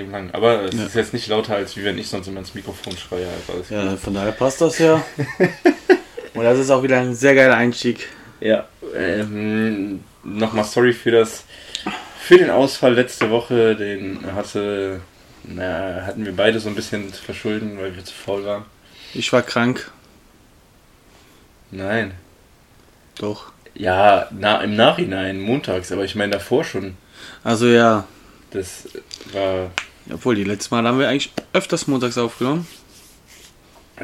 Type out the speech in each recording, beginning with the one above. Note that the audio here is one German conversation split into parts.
übertrieben lang. Aber es Ja. ist jetzt nicht lauter, als wie wenn ich sonst immer ins Mikrofon schreie. Also Ja, von daher passt das ja. Und das ist auch wieder ein sehr geiler Einstieg. Ja, ähm, nochmal sorry für das, für den Ausfall letzte Woche. Den hatte, na, hatten wir beide so ein bisschen zu verschulden, weil wir zu faul waren. Ich war krank. Nein. Doch. Ja, na, im Nachhinein, montags, aber ich meine davor schon. Also ja. Das war, Obwohl, die letzte Mal haben wir eigentlich öfters montags aufgenommen,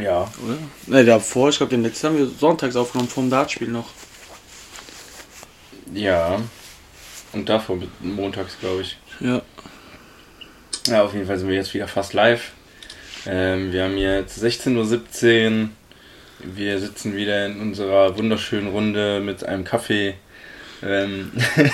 ja, oder? Ne, davor, ich glaube, den letzten haben wir sonntags aufgenommen, vom Dartspiel noch. ja. Und davor mit- montags, glaube ich. Ja. Ja, auf jeden Fall sind wir jetzt wieder fast live. Ähm, wir haben jetzt 16.17 Uhr. Wir sitzen wieder in unserer wunderschönen Runde mit einem Kaffee. Ähm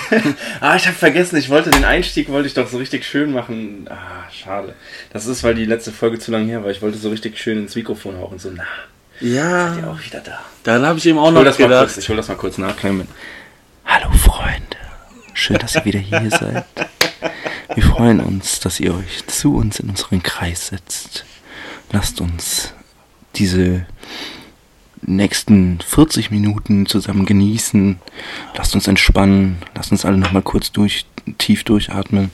ah, ich habe vergessen, ich wollte den Einstieg wollte ich doch so richtig schön machen. Ah, schade. Das ist, weil die letzte Folge zu lang her war. Ich wollte so richtig schön ins Mikrofon hauchen. So, na, Ja. seid ihr auch wieder da. Dann habe ich eben auch Ich noch das gedacht. kurz, ich hol das mal kurz nach. Kleinen Moment. Hallo Freunde. Schön, dass ihr wieder hier seid. Wir freuen uns, dass ihr euch zu uns in unseren Kreis setzt. Lasst uns diese nächsten 40 Minuten zusammen genießen. Lasst uns entspannen. Lasst uns alle nochmal kurz durch, tief durchatmen.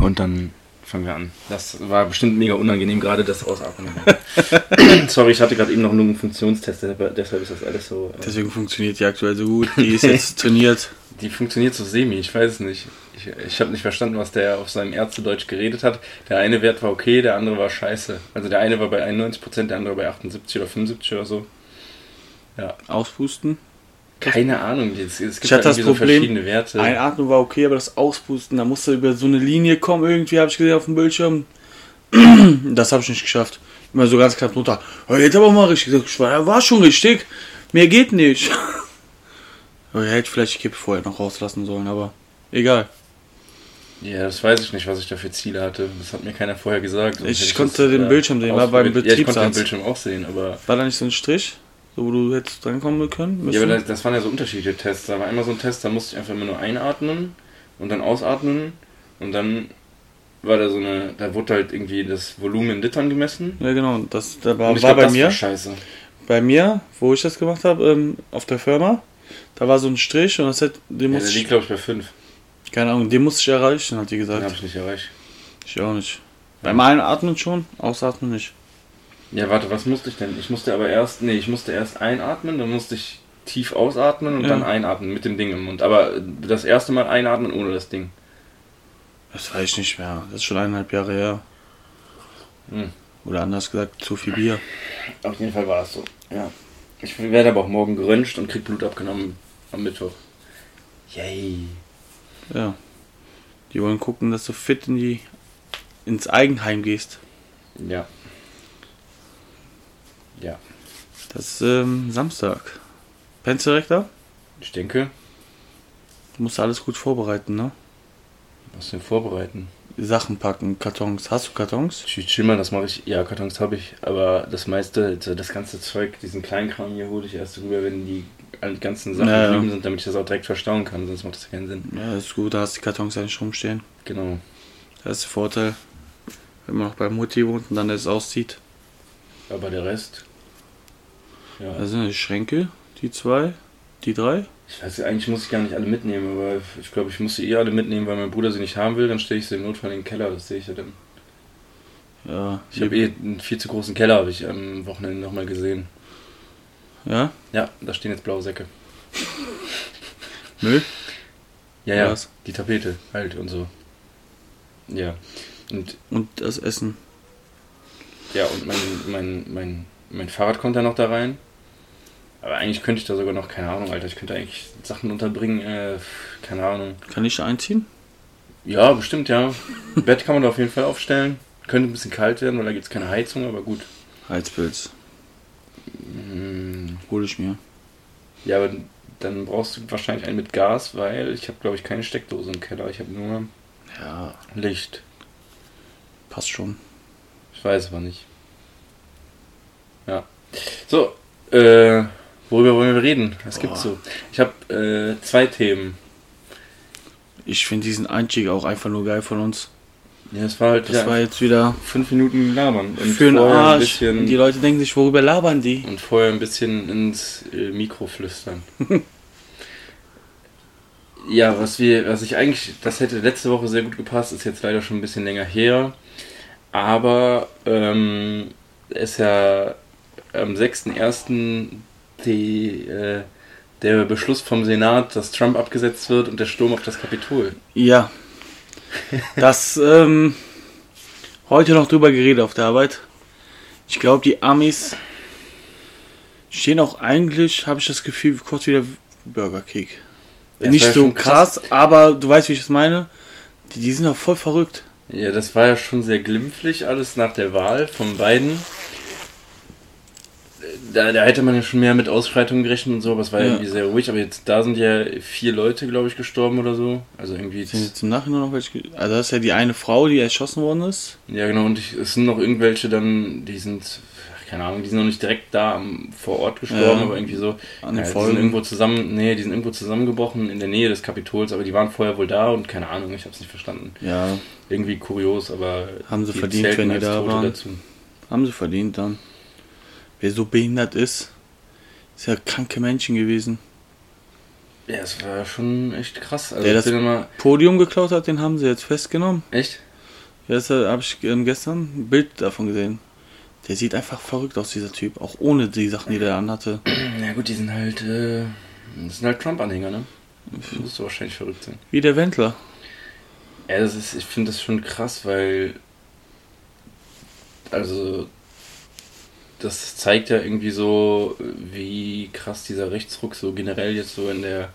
Und dann fangen wir an. Das war bestimmt mega unangenehm, gerade das Ausatmen. Sorry, ich hatte gerade eben noch einen Funktionstest, deshalb ist das alles so. äh, Deswegen funktioniert die aktuell so gut. Die ist jetzt trainiert. Die funktioniert so semi, ich weiß es nicht. Ich, ich habe nicht verstanden, was der auf seinem Ärztedeutsch geredet hat. Der eine Wert war okay, der andere war scheiße. Also der eine war bei 91%, der andere bei 78 oder 75 oder so. Auspusten. Keine Ahnung, es, es gibt Ich halt das so Problem, verschiedene Werte. Einatmen war okay, aber das Auspusten, da musste über so eine Linie kommen, irgendwie habe ich gesehen auf dem Bildschirm. Das habe ich nicht geschafft. Immer so ganz knapp runter. Oh, jetzt aber mal richtig. Ich war, war schon richtig. Mehr geht nicht. Aber er hätte vielleicht die Kippe vorher noch rauslassen sollen, aber egal. Ja, das weiß ich nicht, was ich da für Ziele hatte. Das hat mir keiner vorher gesagt. Ich hätte konnte das, den äh, Bildschirm sehen, war beim ausprobiert. Ja, ich konnte den Betriebsarzt. Bildschirm auch sehen, aber... War da nicht so ein Strich? So, wo du hättest drankommen können? Ja, Müssen? aber das, das waren ja so unterschiedliche Tests. Da war einmal so ein Test, da musste ich einfach immer nur einatmen und dann ausatmen und dann war da so eine, da wurde halt irgendwie das Volumen in Litern gemessen. ja, genau. Das da war, war glaub, bei das mir. war scheiße. Bei mir, wo ich das gemacht habe, ähm, auf der Firma, da war so ein Strich und das hat, den Ja, der liegt, glaube ich, bei 5. keine Ahnung, den musste ich erreichen, hat die Den gesagt. habe ich nicht erreicht. Ich auch nicht. Beim Einatmen schon, Ausatmen nicht. Ja, warte, was musste ich denn? Ich musste aber erst, nee, ich musste erst einatmen, dann musste ich tief ausatmen und Ja. dann einatmen mit dem Ding im Mund. Aber das erste Mal einatmen ohne das Ding. Das weiß ich nicht mehr. Das ist schon eineinhalb Jahre her. Hm. Oder anders gesagt, zu viel Bier. Auf jeden Fall war das so. Ja. Ich werde aber auch morgen geröntgt und krieg Blut abgenommen am Mittwoch. Yay. Ja. Die wollen gucken, dass du fit in die ins Eigenheim gehst. Ja. Ja. Das ist ähm, Samstag. Pennst du direkt da? Ich denke, Du musst alles gut vorbereiten, ne? was denn vorbereiten? Sachen packen, Kartons. Hast du Kartons? Ich chill mal, das mache ich. Ja, Kartons habe ich, aber das meiste, also das ganze Zeug, diesen Kleinkram hier hole ich erst rüber, wenn die ganzen Sachen Ja, drüben sind, damit ich das auch direkt verstauen kann, sonst macht das keinen Sinn. Ja, ist gut, da hast du die Kartons eigentlich rumstehen. Genau. Das ist der Vorteil, wenn man noch bei Mutti wohnt und dann es auszieht. Aber der Rest. Ja. Da sind die Schränke, die zwei, die drei. Ich weiß, eigentlich muss ich gar nicht alle mitnehmen, aber ich glaube, ich muss sie eh alle mitnehmen, weil mein Bruder sie nicht haben will, dann stelle ich sie im Notfall in den Keller, das sehe ich ja dann. Ja, Ich habe eh einen viel zu großen Keller, habe ich am Wochenende nochmal gesehen. ja, Ja, da stehen jetzt blaue Säcke. Müll. Ja, ja, Was? die Tapete halt und so. Ja. Und Und das Essen. ja, und mein, mein, mein, mein Fahrrad kommt da noch da rein. Aber eigentlich könnte ich da sogar noch, keine Ahnung, Alter, ich könnte eigentlich Sachen unterbringen, äh, keine Ahnung. Kann ich da einziehen? Ja, bestimmt, ja. Bett kann man da auf jeden Fall aufstellen. Könnte ein bisschen kalt werden, weil da gibt es keine Heizung, aber gut. Heizpilz. Mm, Hol ich mir. Ja, aber dann brauchst du wahrscheinlich einen mit Gas, weil ich habe, glaube ich, keine Steckdose im Keller. Ich habe nur Ja, Licht. passt schon. Ich weiß aber nicht. Ja. So, äh, worüber wollen wir reden? Was gibt's Boah. so? Ich habe äh, zwei Themen. Ich finde diesen Einstieg auch einfach nur geil von uns. Ja, es war halt Das war jetzt wieder fünf Minuten labern. Und für den Arsch. bisschen, die Leute denken sich, worüber labern die? und vorher ein bisschen ins äh, Mikro flüstern. ja, was wir, was ich eigentlich, das hätte letzte Woche sehr gut gepasst, ist jetzt leider schon ein bisschen länger her. Aber ähm, ist ja am 6.1. die, äh, der Beschluss vom Senat, dass Trump abgesetzt wird und der Sturm auf das Kapitol. Ja. Das, ähm, heute noch drüber geredet auf der Arbeit. Ich glaube, die Amis stehen auch eigentlich, habe ich das Gefühl, kurz wieder Bürgerkrieg. Ja, Nicht so schon krass, aber du weißt, wie ich das meine. Die, die sind auch voll verrückt. Ja, das war ja schon sehr glimpflich alles nach der Wahl von beiden. Da, da hätte man ja schon mehr mit Ausschreitungen gerechnet und so, aber es war Ja. irgendwie sehr ruhig. Aber jetzt da sind ja vier Leute, glaube ich, gestorben oder so. Also irgendwie. Sind jetzt im Nachhinein noch welche? Also das ist ja die eine Frau, die erschossen worden ist. Ja, genau. Und ich, es sind noch irgendwelche dann, die sind, keine Ahnung, die sind noch nicht direkt da am, vor Ort gestorben, Ja. aber irgendwie so. An den ja, die sind irgendwo zusammen, nee, die sind irgendwo zusammengebrochen in der Nähe des Kapitols, aber die waren vorher wohl da und keine Ahnung, ich habe es nicht verstanden. Ja, Irgendwie kurios, aber Haben sie die verdient, wenn die da Tote waren. Dazu. haben sie verdient dann. Wer so behindert ist, ist ja kranke Menschen gewesen. Ja, es war schon echt krass. Also Der das- immer, Podium geklaut hat, den haben sie jetzt festgenommen. echt? Ja, das habe ich ähm, gestern ein Bild davon gesehen. Der sieht einfach verrückt aus, dieser Typ. Auch ohne die Sachen, die der anhatte. Ja gut, die sind halt, äh, das sind halt Trump-Anhänger, ne? Das musst du wahrscheinlich verrückt sein. Wie der Wendler. Ja, das ist, ich finde das schon krass, weil, also, das zeigt ja irgendwie so, wie krass dieser Rechtsruck so generell jetzt so in der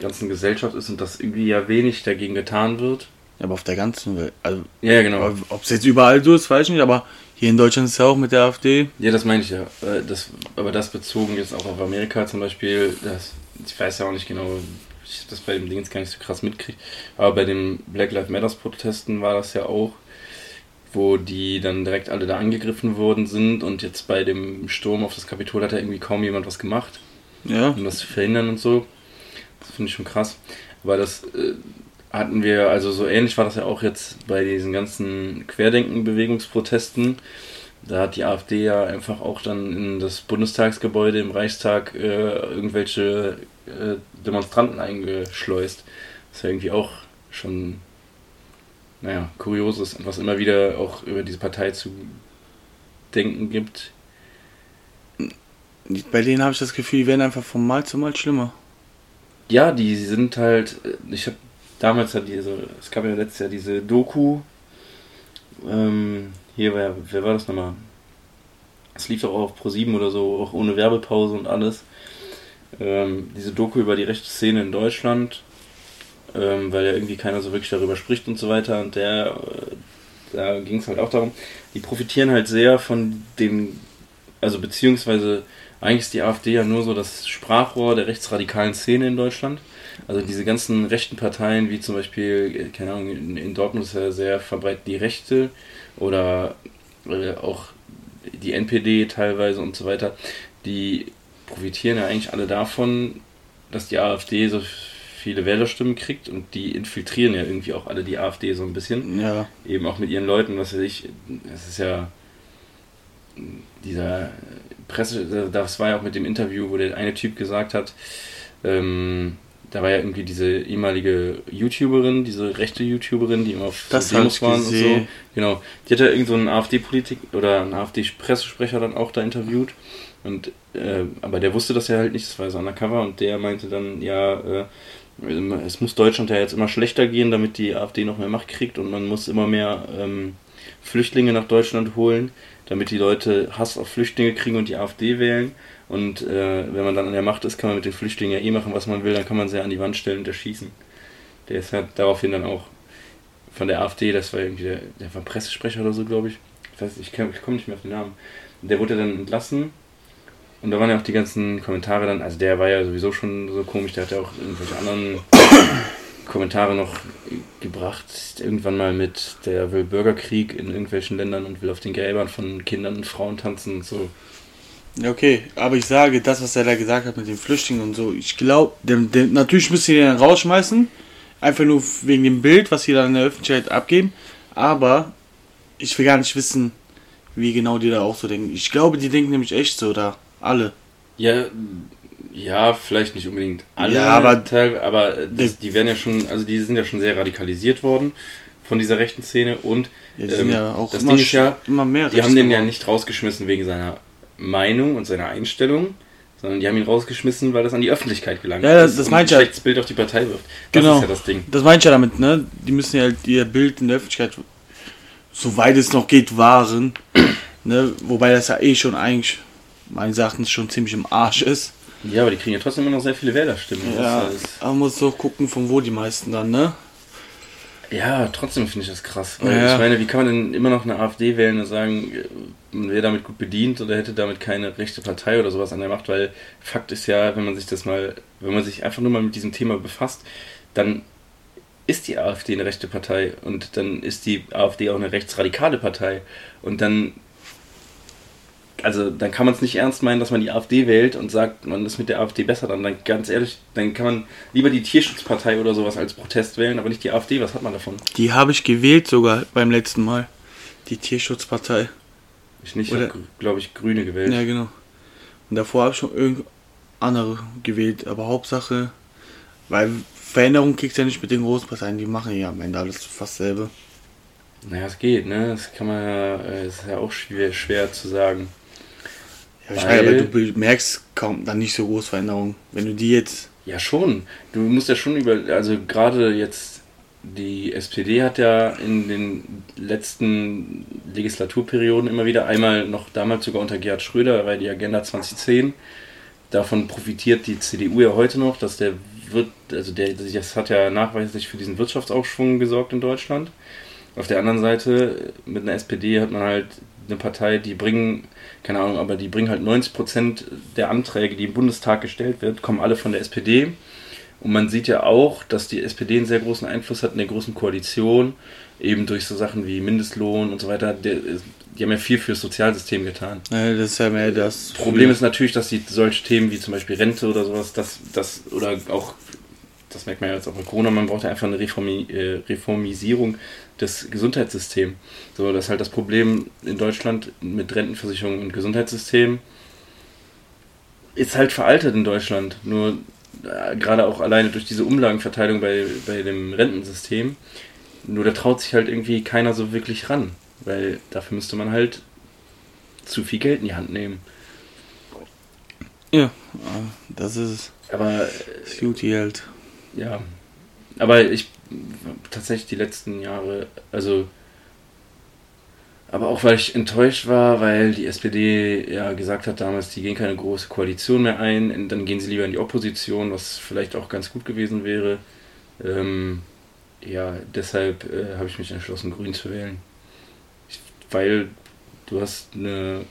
ganzen Gesellschaft ist und dass irgendwie ja wenig dagegen getan wird. Aber auf der ganzen Welt. Also, Ja, ja, genau. ob es jetzt überall so ist, weiß ich nicht. Aber hier in Deutschland ist es ja auch mit der AfD. Ja, das meine ich ja. Äh, Das, aber das bezogen jetzt auch auf Amerika zum Beispiel, das, ich weiß ja auch nicht genau, ich habe das bei dem Ding jetzt gar nicht so krass mitkriegt, aber bei den Black Lives Matters Protesten war das ja auch, wo die dann direkt alle da angegriffen worden sind und jetzt bei dem Sturm auf das Kapitol hat ja irgendwie kaum jemand was gemacht, Ja. um das zu verhindern und so. Das finde ich schon krass. Aber das äh, hatten wir, also so ähnlich war das ja auch jetzt bei diesen ganzen Querdenken-Bewegungsprotesten. Da hat die AfD ja einfach auch dann in das Bundestagsgebäude im Reichstag äh, irgendwelche äh, Demonstranten eingeschleust. Was ja irgendwie auch schon, naja, kurios ist und was immer wieder auch über diese Partei zu denken gibt. Bei denen habe ich das Gefühl, die werden einfach von Mal zu Mal schlimmer. Ja, die sind halt, ich habe damals hat diese, es gab ja letztes Jahr diese Doku, ähm, hier war, wer war das nochmal? Es lief doch auch auf Pro7 oder so, auch ohne Werbepause und alles. Ähm, diese Doku über die rechte Szene in Deutschland, ähm, weil ja irgendwie keiner so wirklich darüber spricht und so weiter. Und der, äh, da ging es halt auch darum, die profitieren halt sehr von den, also beziehungsweise eigentlich ist die AfD ja nur so das Sprachrohr der rechtsradikalen Szene in Deutschland. Also diese ganzen rechten Parteien, wie zum Beispiel, äh, keine Ahnung, in, in Dortmund ist ja sehr verbreitet die Rechte oder äh, auch die NPD teilweise und so weiter, die profitieren ja eigentlich alle davon, dass die AfD so viele Wählerstimmen kriegt und die infiltrieren ja irgendwie auch alle die AfD so ein bisschen Ja. eben auch mit ihren Leuten, was weiß ich, es ist ja dieser Presse, das war ja auch mit dem Interview, wo der eine Typ gesagt hat, ähm, da war ja irgendwie diese ehemalige YouTuberin, diese rechte YouTuberin, die immer auf Das Demos waren und so. gesehen. Genau. Die hat ja irgend so einen AfD-Politik oder einen AfD-Pressesprecher dann auch da interviewt. Und äh, aber der wusste das ja halt nicht, das war so undercover und der meinte dann, ja, äh, es muss Deutschland ja jetzt immer schlechter gehen, damit die AfD noch mehr Macht kriegt und man muss immer mehr ähm, Flüchtlinge nach Deutschland holen, damit die Leute Hass auf Flüchtlinge kriegen und die AfD wählen. Und äh, wenn man dann an der Macht ist, kann man mit den Flüchtlingen ja eh machen, was man will, dann kann man sie an die Wand stellen und erschießen. Der ist halt daraufhin dann auch von der AfD, das war irgendwie der, der war Pressesprecher oder so, glaube ich. Ich weiß ich, ich komme nicht mehr auf den Namen. Der wurde dann entlassen und da waren ja auch die ganzen Kommentare dann, also der war ja sowieso schon so komisch, der hat ja auch irgendwelche anderen Kommentare noch gebracht. Irgendwann mal mit, der will Bürgerkrieg in irgendwelchen Ländern und will auf den Gräbern von Kindern und Frauen tanzen und so. Okay, aber ich sage, das, was er da gesagt hat mit den Flüchtlingen und so, ich glaube, natürlich müsst ihr den rausschmeißen. Einfach nur wegen dem Bild, was sie dann in der Öffentlichkeit abgeben. Aber ich will gar nicht wissen, wie genau die da auch so denken. Ich glaube, die denken nämlich echt so, da. Alle. Ja, ja, vielleicht nicht unbedingt alle, Ja, aber- teil- aber das, die werden ja schon, also die sind ja schon sehr radikalisiert worden von dieser rechten Szene und Ja, ähm, ja auch das Ding ist ja, immer mehr. die haben den ja nicht rausgeschmissen wegen seiner Meinung und seiner Einstellung, sondern die haben ihn rausgeschmissen, weil das an die Öffentlichkeit gelangt Ja, das- ist das und ein ja. schlechtes Bild auf die Partei wirft. Das Genau. ist ja das Ding. Das meine ich ja damit, ne? Die müssen ja halt ihr Bild in der Öffentlichkeit, soweit es noch geht, wahren. Ne? Wobei das ja eh schon eigentlich, meines Erachtens, schon ziemlich im Arsch ist. Ja, aber die kriegen ja trotzdem immer noch sehr viele Wählerstimmen. Das Ja, aber man muss so gucken, von wo die meisten dann, ne? Ja, trotzdem finde ich das krass. Weil Ja. Ich meine, wie kann man denn immer noch eine AfD wählen und sagen, äh, man wäre damit gut bedient oder hätte damit keine rechte Partei oder sowas an der Macht? Weil Fakt ist ja, wenn man sich das mal, wenn man sich einfach nur mal mit diesem Thema befasst, dann ist die AfD eine rechte Partei und dann ist die AfD auch eine rechtsradikale Partei und dann also dann kann man es nicht ernst meinen, dass man die AfD wählt und sagt, man ist mit der AfD besser. Dann, dann ganz ehrlich, dann kann man lieber die Tierschutzpartei oder sowas als Protest wählen, aber nicht die AfD. Was hat man davon? Die habe ich gewählt sogar beim letzten Mal. Die Tierschutzpartei. Ich nicht, glaube ich, Grüne gewählt. Ja, genau. Und davor habe ich schon irgend andere gewählt. Aber Hauptsache, weil Veränderung kriegst du ja nicht mit den großen Parteien. Die machen ja am Ende alles fast selber. Naja, es geht, ne? Das kann man ja, äh, ist ja auch schwer, schwer zu sagen. Ja, ich meine, aber du merkst kaum dann nicht so große Veränderungen. Wenn du die jetzt. Ja, schon. Du musst ja schon über, also gerade jetzt, die SPD hat ja in den letzten Legislaturperioden immer wieder einmal noch damals sogar unter Gerhard Schröder, weil die Agenda 2010, davon profitiert die CDU ja heute noch, dass der wird, also der, das hat ja nachweislich für diesen Wirtschaftsaufschwung gesorgt in Deutschland. Auf der anderen Seite, mit einer SPD hat man halt eine Partei, die bringen, keine Ahnung, aber die bringen halt 90% der Anträge, die im Bundestag gestellt wird, kommen alle von der SPD. Und man sieht ja auch, dass die SPD einen sehr großen Einfluss hat in der großen Koalition, eben durch so Sachen wie Mindestlohn und so weiter. Der, die haben ja viel fürs Sozialsystem getan. Das ist ja mehr das. Problem ist natürlich, dass die solche Themen wie zum Beispiel Rente oder sowas, das, das oder auch, das merkt man ja jetzt auch bei Corona, man braucht ja einfach eine Reformi äh, Reformisierung des Gesundheitssystems. So, das ist halt das Problem in Deutschland mit Rentenversicherung und Gesundheitssystem. Ist halt veraltet in Deutschland. Nur äh, gerade auch alleine durch diese Umlagenverteilung bei, bei dem Rentensystem. Nur da traut sich halt irgendwie keiner so wirklich ran. Weil dafür müsste man halt zu viel Geld in die Hand nehmen. Ja, äh, das ist es. Aber Das Beauty halt. ja. Aber ich tatsächlich die letzten Jahre, also aber auch weil ich enttäuscht war, weil die SPD ja gesagt hat damals, die gehen keine große Koalition mehr ein, dann gehen sie lieber in die Opposition, was vielleicht auch ganz gut gewesen wäre. Ähm, ja, deshalb äh, habe ich mich entschlossen, Grün zu wählen. Ich, weil du hast eine,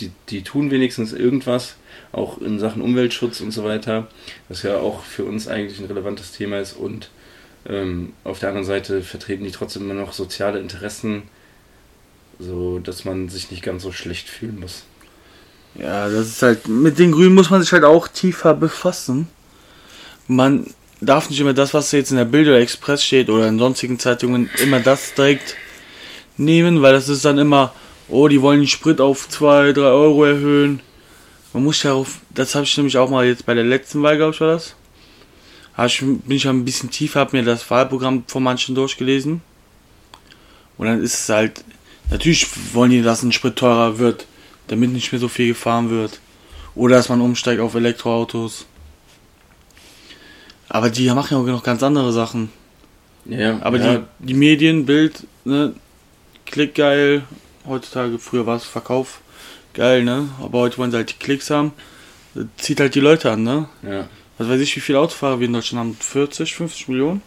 die, die tun wenigstens irgendwas, auch in Sachen Umweltschutz und so weiter, was ja auch für uns eigentlich ein relevantes Thema ist und ähm, auf der anderen Seite vertreten die trotzdem immer noch soziale Interessen, so dass man sich nicht ganz so schlecht fühlen muss. Ja, das ist halt. Mit den Grünen muss man sich halt auch tiefer befassen. Man darf nicht immer das, was jetzt in der Bild oder Express steht oder in sonstigen Zeitungen, immer das direkt nehmen, weil das ist dann immer, oh, die wollen den Sprit auf 2, 3 Euro erhöhen. Man muss ja auf, das habe ich nämlich auch mal jetzt bei der letzten Wahl, glaube ich, war das. Ich, bin ich ein bisschen tiefer, habe mir das Wahlprogramm von manchen durchgelesen. Und dann ist es halt, natürlich wollen die, dass ein Sprit teurer wird, damit nicht mehr so viel gefahren wird. Oder dass man umsteigt auf Elektroautos. Aber die machen ja auch noch ganz andere Sachen. Ja, Aber ja, die, die Medien, Bild, ne, Klick geil. Heutzutage, früher war es Verkauf geil, ne? Aber heute wollen sie halt die Klicks haben. Das zieht halt die Leute an, ne? ja. Was weiß ich, wie viele Autofahrer wir in Deutschland haben? 40, 50 Millionen?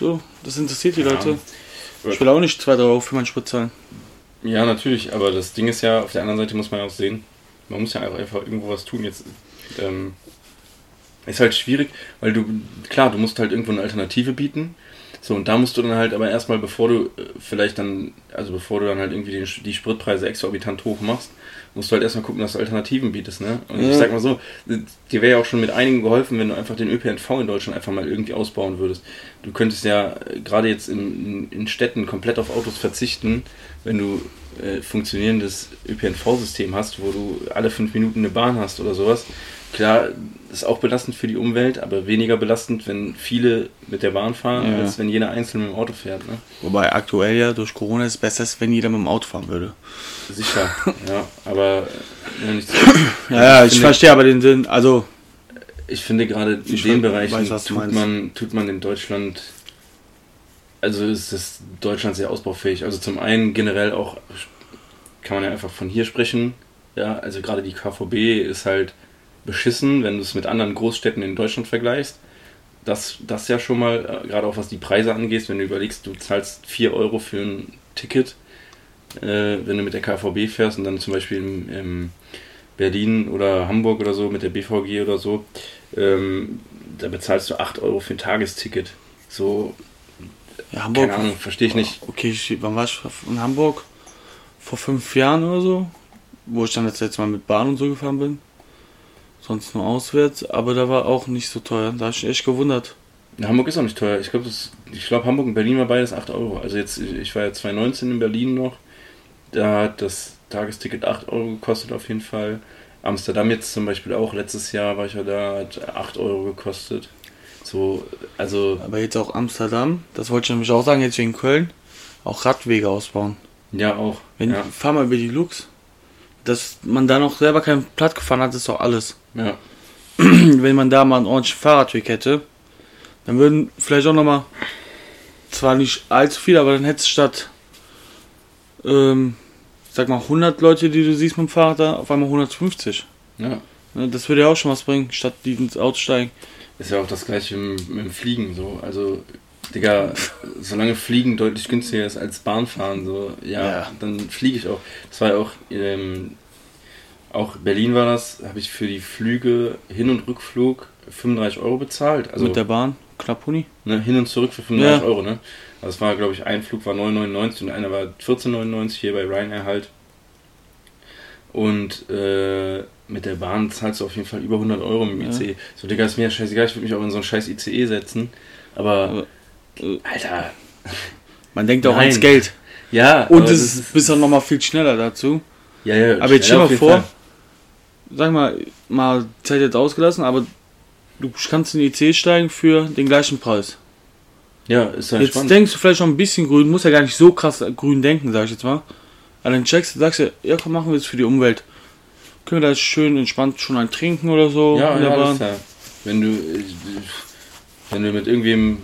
So, das interessiert die Ja. Leute. Ich will auch nicht 2, 3 Euro für meinen Sprit zahlen. Ja, natürlich, aber das Ding ist ja, auf der anderen Seite muss man ja auch sehen, man muss ja einfach irgendwo was tun. Jetzt ähm, ist halt schwierig, weil du, klar, du musst halt irgendwo eine Alternative bieten, So, und da musst du dann halt aber erstmal, bevor du äh, vielleicht dann, also bevor du dann halt irgendwie die, die Spritpreise exorbitant hoch machst, musst du halt erstmal gucken, dass du Alternativen bietest, ne? Und Ja. ich sag mal so, dir wäre ja auch schon mit einigen geholfen, wenn du einfach den ÖPNV in Deutschland einfach mal irgendwie ausbauen würdest. Du könntest ja äh, gerade jetzt in, in, in Städten komplett auf Autos verzichten, wenn du äh, funktionierendes ÖPNV-System hast, wo du alle fünf Minuten eine Bahn hast oder sowas. Klar, ist auch belastend für die Umwelt, aber weniger belastend, wenn viele mit der Bahn fahren, Ja. als wenn jeder einzeln mit dem Auto fährt. Ne? Wobei aktuell ja durch Corona ist besser, ist, wenn jeder mit dem Auto fahren würde. Sicher, ja, aber nicht Ja, ja, ich finde- verstehe aber den Sinn. Also, Ich finde gerade in Ich den weiß, Bereichen du tut man, tut man in Deutschland, also ist das Deutschland sehr ausbaufähig. Also zum einen generell auch, kann man ja einfach von hier sprechen, ja, also gerade die KVB ist halt beschissen, wenn du es mit anderen Großstädten in Deutschland vergleichst. Das, das ja schon mal, äh, gerade auch was die Preise angeht, wenn du überlegst, du zahlst 4 Euro für ein Ticket, äh, wenn du mit der KVB fährst und dann zum Beispiel in, in Berlin oder Hamburg oder so mit der BVG oder so, ähm, da bezahlst du 8 Euro für ein Tagesticket. So, ja, Hamburg. keine Ahnung, verstehe ich nicht. Okay, ich, wann war ich in Hamburg? Vor fünf Jahren oder so. Wo ich dann das letzte Mal mit Bahn und so gefahren bin. Sonst nur auswärts. Aber da war auch nicht so teuer. Da habe ich mich echt gewundert. Hamburg ist auch nicht teuer. Ich glaube, ich glaub, Hamburg und Berlin war beides 8 Euro. Also jetzt, ich war ja 2019 in Berlin noch. Da hat das Tagesticket 8 Euro gekostet auf jeden Fall. Amsterdam jetzt zum Beispiel auch. Letztes Jahr war ich ja da, hat 8 Euro gekostet. So, also, Aber jetzt auch Amsterdam. Das wollte ich nämlich auch sagen, jetzt wegen Köln. Auch Radwege ausbauen. ja auch. Wenn, ja, Fahr mal über die Lux. Dass man da noch selber keinen Platt gefahren hat, ist doch alles. ja. Wenn man da mal einen ordentlichen Fahrradweg hätte, dann würden vielleicht auch nochmal, zwar nicht allzu viel, aber dann hättest du statt, ähm, sag mal 100 Leute, die du siehst mit dem Fahrrad, da auf einmal 150. ja. Ne, Das würde ja auch schon was bringen, statt die ins Auto steigen. Ist ja auch das gleiche mit, mit dem Fliegen so. Also, Digga, solange Fliegen deutlich günstiger ist als Bahnfahren, so, ja, Ja. dann fliege ich auch. Das war ja auch, ähm, auch Berlin war das, habe ich für die Flüge Hin- und Rückflug 35 Euro bezahlt. Also mit der Bahn, knapp Huni. ne, hin und zurück für 35 Ja. Euro, ne? Also es war, glaube ich, ein Flug war 9,99 und einer war 14,99 hier bei Ryanair halt. Und äh, mit der Bahn zahlst du auf jeden Fall über 100 Euro mit dem Ja. ICE. So, Digga, ist mir ja scheißegal, ich würde mich auch in so einen scheiß ICE setzen. Aber, Aber, Alter, Man denkt auch Nein. ans Geld. ja. Und es ist bis dann nochmal viel schneller dazu. ja, ja, Aber jetzt stell mal vor, Fall. sag mal, mal Zeit jetzt ausgelassen, aber du kannst in die IC steigen für den gleichen Preis. Ja, ist halt Jetzt spannend. denkst du vielleicht noch ein bisschen grün, muss ja gar nicht so krass grün denken, sag ich jetzt mal. Aber dann checkst du, sagst du, ja komm, machen wir es für die Umwelt. Können wir da schön entspannt schon ein trinken oder so Ja, ja, ja. Wenn du, wenn du mit irgendwem,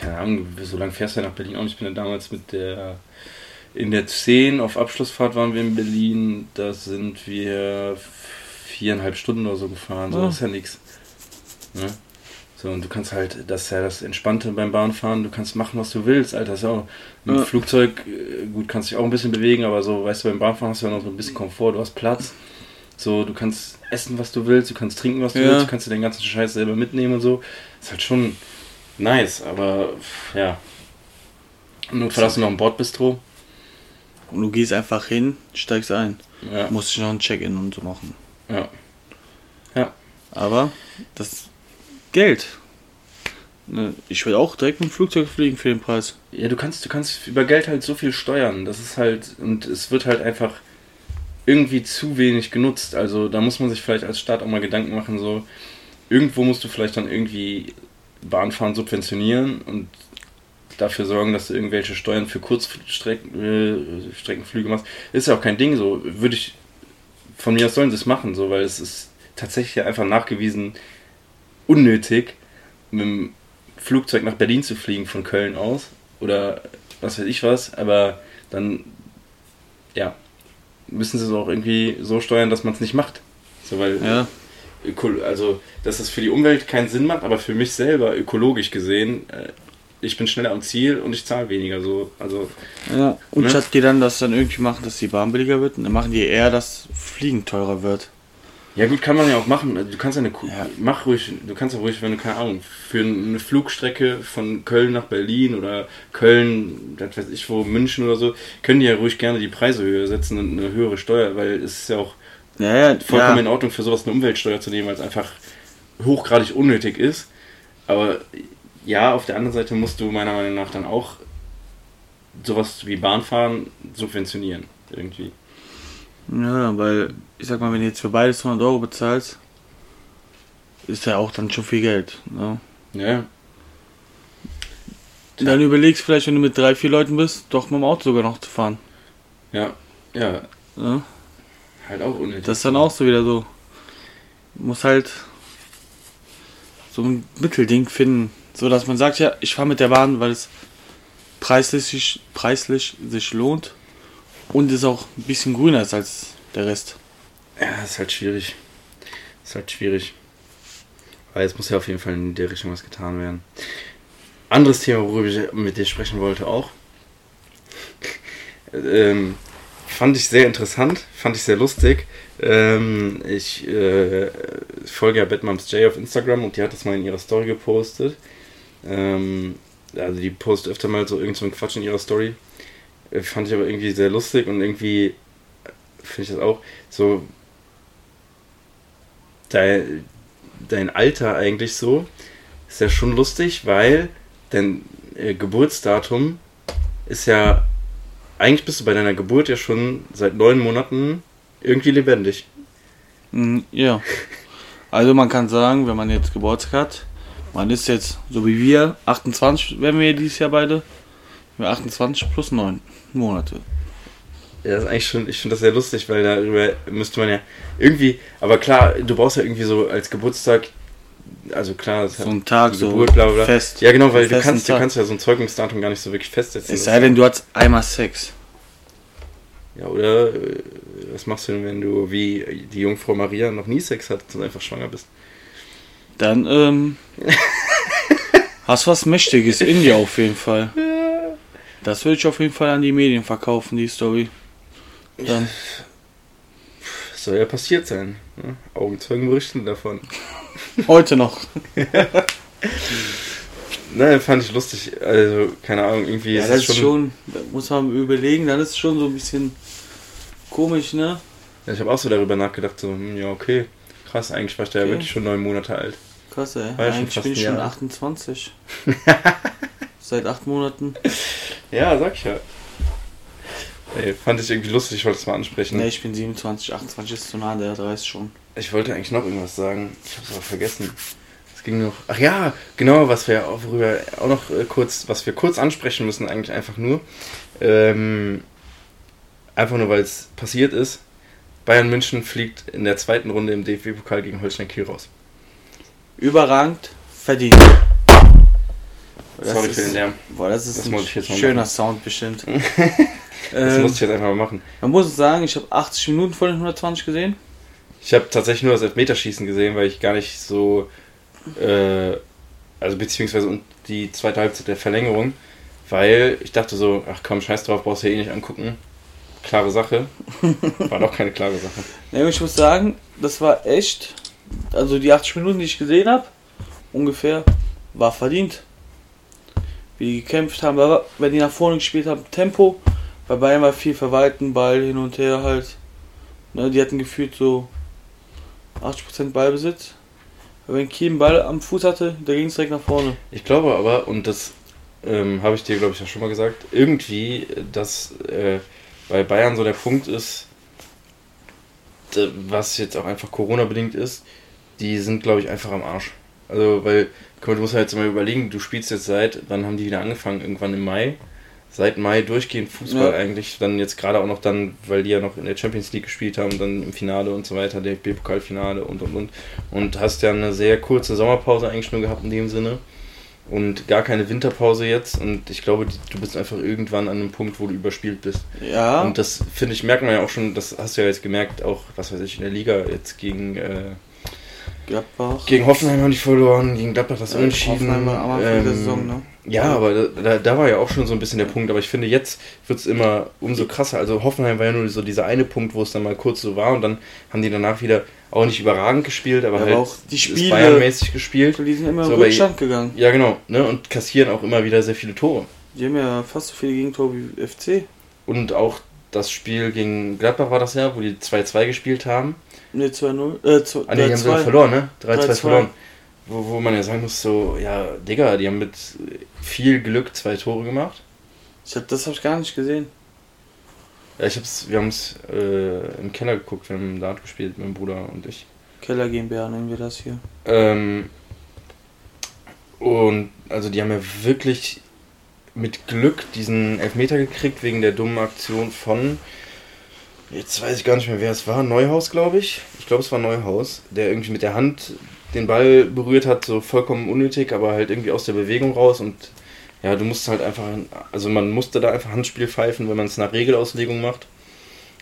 keine Ahnung, so lange fährst du ja nach Berlin auch nicht. Ich bin ja damals mit der, in der 10 auf Abschlussfahrt waren wir in Berlin. Da sind wir viereinhalb Stunden oder so gefahren. So, Ja. das ist ja nichts. Ne? So, und du kannst halt, das ist ja das Entspannte beim Bahnfahren, du kannst machen, was du willst, Alter. Das ist ja auch, mit dem Ja. Flugzeug, äh, gut, kannst dich auch ein bisschen bewegen, aber so, weißt du, beim Bahnfahren hast du ja noch so ein bisschen Komfort, du hast Platz. So, du kannst essen, was du willst, du kannst trinken, was du Ja. willst, du kannst dir den ganzen Scheiß selber mitnehmen und so. Ist halt schon nice, aber ja. Notfall hast du noch ein Bordbistro. Und du gehst einfach hin, steigst ein. Ja, Musst du noch ein Check-in und so machen. ja. Aber das Geld. Ne, Ich will auch direkt mit dem Flugzeug fliegen für den Preis. Ja, du kannst, du kannst über Geld halt so viel steuern. Das ist halt, und es wird halt einfach irgendwie zu wenig genutzt. Also da muss man sich vielleicht als Staat auch mal Gedanken machen, so irgendwo musst du vielleicht dann irgendwie Bahnfahren subventionieren und dafür sorgen, dass du irgendwelche Steuern für Kurzstreckenflüge äh, Streckenflüge machst. Ist ja auch kein Ding so. Würde ich, von mir aus sollen sie es machen, so, weil es ist tatsächlich einfach nachgewiesen unnötig, mit dem Flugzeug nach Berlin zu fliegen von Köln aus oder was weiß ich was, aber dann ja, müssen sie es auch irgendwie so steuern, dass man es nicht macht. So, weil Ja. Also, dass das für die Umwelt keinen Sinn macht, aber für mich selber ökologisch gesehen, äh, ich bin schneller am Ziel und ich zahle weniger. So, also Ja. Und Ne? statt die dann das dann irgendwie machen, dass die Bahn billiger wird, dann machen die eher, dass Fliegen teurer wird. Ja gut, kann man ja auch machen. Du kannst ja eine Ja. mach ruhig, du kannst ja ruhig, wenn du keine Ahnung, für eine Flugstrecke von Köln nach Berlin oder Köln, das weiß ich wo, München oder so, können die ja ruhig gerne die Preise höher setzen und eine höhere Steuer, weil es ist ja auch Ja, ja, vollkommen ja. in Ordnung für sowas eine Umweltsteuer zu nehmen, weil es einfach hochgradig unnötig ist. Aber ja, auf der anderen Seite musst du meiner Meinung nach dann auch sowas wie Bahnfahren subventionieren. Irgendwie. Ja, weil, ich sag mal, wenn du jetzt für beides 100 Euro bezahlst, ist ja auch dann schon viel Geld. Ne? Ja, dann überlegst vielleicht, wenn du mit drei, vier Leuten bist, doch mit dem Auto sogar noch zu fahren. ja, ja, Ne? Halt auch unnötig. Das ist dann auch so wieder so. Du musst halt so ein Mittelding finden. So dass man sagt, ja, ich fahre mit der Bahn, weil es preislich, sich- preislich sich lohnt und es auch ein bisschen grüner ist als der Rest. Ja, ist halt schwierig. Ist halt schwierig. Aber jetzt muss ja auf jeden Fall in der Richtung was getan werden. Anderes Thema, worüber ich mit dir sprechen wollte, auch. ähm, fand ich sehr interessant, fand ich sehr lustig. Ähm, ich äh, folge ja Batmoms J auf Instagram und die hat das mal in ihrer Story gepostet. Ähm, also die postet öfter mal so irgend so Quatsch in ihrer Story. Äh, fand ich aber irgendwie sehr lustig und irgendwie finde ich das auch so dein, dein Alter eigentlich so ist ja schon lustig, weil dein äh, Geburtsdatum ist ja eigentlich bist du bei deiner Geburt ja schon seit neun Monaten irgendwie lebendig. Mm, Ja. Also man kann sagen, wenn man jetzt Geburtstag hat, man ist jetzt, so wie wir, 28 werden wir dieses Jahr beide. Wir 28 plus 9 Monate. Ja, das ist eigentlich schon, ich finde das sehr lustig, weil darüber müsste man ja irgendwie, aber klar, du brauchst ja irgendwie so als Geburtstag, also klar, das So ein Tag, so Geburt, bla bla bla. fest. Ja, genau, weil du kannst, du kannst ja so ein Zeugungsdatum gar nicht so wirklich festsetzen. Es sei denn, du hast einmal Sex. Ja, oder äh, was machst du denn, wenn du wie die Jungfrau Maria noch nie Sex hattest und einfach schwanger bist? Dann, ähm. hast was Mächtiges in dir auf jeden Fall. Das würde ich auf jeden Fall an die Medien verkaufen, die Story. Dann. Das soll ja passiert sein. Ne? Augenzeugen berichten davon. Heute noch. Nein, fand ich lustig. Also, keine Ahnung, irgendwie Ja, ist das schon, da muss man überlegen, dann ist es schon so ein bisschen komisch, ne? Ja, ich habe auch so darüber nachgedacht, so, hm, ja, okay. Krass, eigentlich war ich da ja Okay. wirklich schon neun Monate alt. Krass, ey. War ja schon Eigentlich fast bin ich schon Jahr. 28. Seit acht Monaten. Ja, sag ich ja. Ey, fand ich irgendwie lustig, ich wollte es mal ansprechen. Ne, ich bin 27, 28 ist zu nah, der 30 schon. Ich wollte eigentlich noch irgendwas sagen. Ich habe es aber vergessen. Es ging noch. Ach ja, genau, was wir auch, worüber auch noch äh, kurz, was wir kurz ansprechen müssen, eigentlich einfach nur. Ähm, einfach nur, weil es passiert ist. Bayern München fliegt in der zweiten Runde im DFB-Pokal gegen Holstein Kiel raus. Überragend, verdient. Das Sorry ist, für den Lärm. Boah, das ist Das ein schöner machen. Sound bestimmt. Das ähm, musste ich jetzt einfach mal machen. man muss sagen, ich habe 80 Minuten von den 120 gesehen. Ich habe tatsächlich nur das Elfmeterschießen gesehen, weil ich gar nicht so. Äh, also beziehungsweise die zweite Halbzeit der Verlängerung, weil ich dachte so, ach komm, scheiß drauf, brauchst du ja eh nicht angucken. Klare Sache. War doch keine klare Sache. Ne, ich muss sagen, das war echt. Also die 80 Minuten, die ich gesehen habe, ungefähr, war verdient. Wie die gekämpft haben, wenn die nach vorne gespielt haben, Tempo. Bei Bayern war viel verwalten, Ball hin und her halt. Ne, die hatten gefühlt so 80% Ballbesitz. Aber wenn Kiel einen Ball am Fuß hatte, da ging es direkt nach vorne. Ich glaube aber, und das ähm, habe ich dir, glaube ich, ja schon mal gesagt, irgendwie, dass äh, bei Bayern so der Punkt ist, was jetzt auch einfach Corona-bedingt ist, die sind, glaube ich, einfach am Arsch. Also, weil, guck du musst halt jetzt mal überlegen, du spielst jetzt seit, wann haben die wieder angefangen? Irgendwann im Mai. Seit Mai durchgehend Fußball Ja. eigentlich. Dann jetzt gerade auch noch dann, weil die ja noch in der Champions League gespielt haben, dann im Finale und so weiter, der B-Pokalfinale und und und. Und hast ja eine sehr kurze Sommerpause eigentlich nur gehabt in dem Sinne. Und gar keine Winterpause jetzt. Und ich glaube, die- du bist einfach irgendwann an einem Punkt, wo du überspielt bist. Ja, Und das finde ich, merkt man ja auch schon, das hast du ja jetzt gemerkt, auch, was weiß ich, in der Liga jetzt gegen, äh, Gladbach. Gegen Hoffenheim haben die verloren, gegen Gladbach das Unentschieden. Hoffenheim war am Anfang der Ähm, Saison, ne? Ja, aber da, da, war ja auch schon so ein bisschen der Punkt. Aber ich finde, jetzt wird es immer umso krasser. Also Hoffenheim war ja nur so dieser eine Punkt, wo es dann mal kurz so war und dann haben die danach wieder auch nicht überragend gespielt, aber Ja, halt aber auch die Spiele- Bayern-mäßig gespielt. Die sind immer So, in Rückstand gegangen. Ja, genau. Ne? Und kassieren auch immer wieder sehr viele Tore. Die haben ja fast so viele Gegentore wie FC. Und auch das Spiel gegen Gladbach war das ja, wo die 2-2 gespielt haben. Ne, 2-0. Äh, 2 Ah, nee, die haben sogar 3-2. verloren, ne? 3-2 3-2. verloren. Wo, wo man ja sagen muss, so, ja, Digga, die haben mit viel Glück zwei Tore gemacht. Ich hab, das habe ich gar nicht gesehen. Ja, ich hab's, wir haben es äh, im Keller geguckt, wir haben Dart gespielt, mein Bruder und ich. Keller GmbH nennen wir das hier. Ähm, und also die haben ja wirklich mit Glück diesen Elfmeter gekriegt wegen der dummen Aktion von. Jetzt weiß ich gar nicht mehr, wer es war. Neuhaus, glaube ich. Ich glaube, es war Neuhaus, der irgendwie mit der Hand den Ball berührt hat, so vollkommen unnötig, aber halt irgendwie aus der Bewegung raus. Und ja, du musst halt einfach, also man musste da einfach Handspiel pfeifen, wenn man es nach Regelauslegung macht.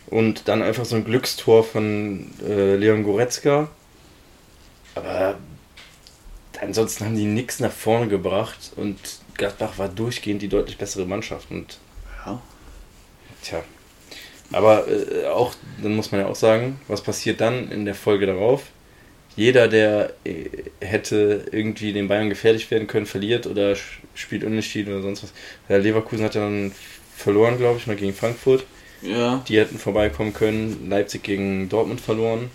Und dann einfach so ein Glückstor von äh, Leon Goretzka. Aber ansonsten haben die nichts nach vorne gebracht und Gladbach war durchgehend die deutlich bessere Mannschaft. Und Ja. tja. Aber äh, auch, dann muss man ja auch sagen, was passiert dann in der Folge darauf? Jeder, der äh, hätte irgendwie den Bayern gefährlich werden können, verliert oder spielt unentschieden oder sonst was. Der Leverkusen hat ja dann verloren, glaube ich, mal gegen Frankfurt. Ja. Die hätten vorbeikommen können. Leipzig gegen Dortmund verloren.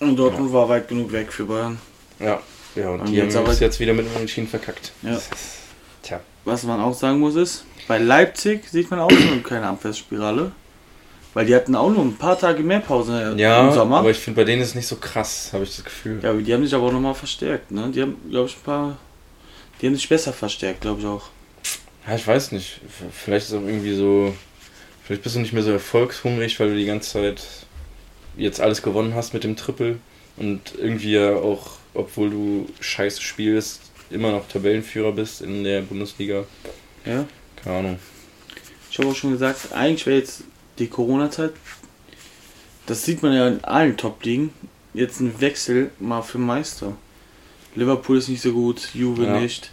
Und Dortmund war weit genug weg für Bayern. Ja, ja und, Und die jetzt haben es jetzt wieder mit Unentschieden verkackt. Ja. Ist, tja. Was man auch sagen muss ist, bei Leipzig sieht man auch noch keine Abwärtsspirale. Weil die hatten auch nur ein paar Tage mehr Pause Ja, im Sommer. aber ich finde, bei denen ist es nicht so krass, habe ich das Gefühl. ja, aber die haben sich aber auch nochmal verstärkt, ne? Die haben, glaube ich, ein paar. Die haben sich besser verstärkt, glaube ich auch. Ja, ich weiß nicht. Vielleicht ist auch irgendwie so. Vielleicht bist du nicht mehr so erfolgshungrig, weil du die ganze Zeit jetzt alles gewonnen hast mit dem Triple und irgendwie ja auch, obwohl du scheiße spielst, immer noch Tabellenführer bist in der Bundesliga. Ja. Keine Ahnung. Ich habe auch schon gesagt, eigentlich wäre jetzt die Corona-Zeit, das sieht man ja in allen Top-Ligen, jetzt ein Wechsel mal für Meister. Liverpool ist nicht so gut, Juve Ja. nicht,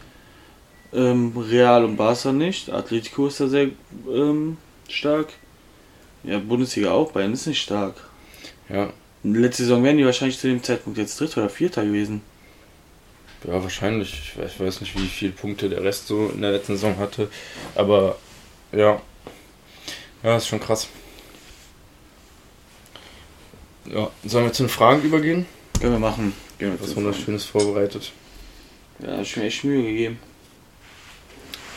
ähm, Real und Barca nicht, Atletico ist da sehr ähm, stark. Ja, Bundesliga auch, Bayern ist nicht stark. Ja, Letzte Saison wären die wahrscheinlich zu dem Zeitpunkt jetzt Dritter oder Vierter gewesen. ja wahrscheinlich. Ich weiß, ich weiß nicht, wie viele Punkte der Rest so in der letzten Saison hatte. Aber ja. Ja, ist schon krass. Ja, sollen wir zu den Fragen übergehen? Können wir machen. Können wir Was wunderschönes vorbereitet. Ja, ich mir echt Mühe gegeben.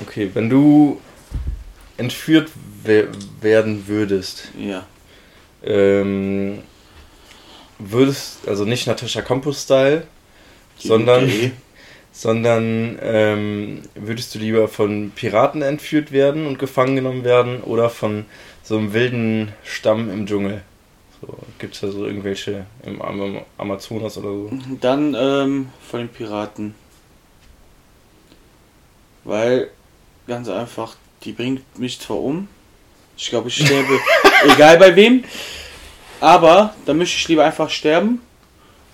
Okay, wenn du entführt we werden würdest, Ja. ähm, würdest, also nicht Natascha Campus-Style, sondern, Okay. Sondern ähm, würdest du lieber von Piraten entführt werden und gefangen genommen werden oder von so einem wilden Stamm im Dschungel? So, Gibt es da so irgendwelche im Am Amazonas oder so? Dann ähm, von den Piraten. Weil, ganz einfach, die bringt mich zwar um. Ich glaube, ich sterbe, egal bei wem. Aber dann möchte ich lieber einfach sterben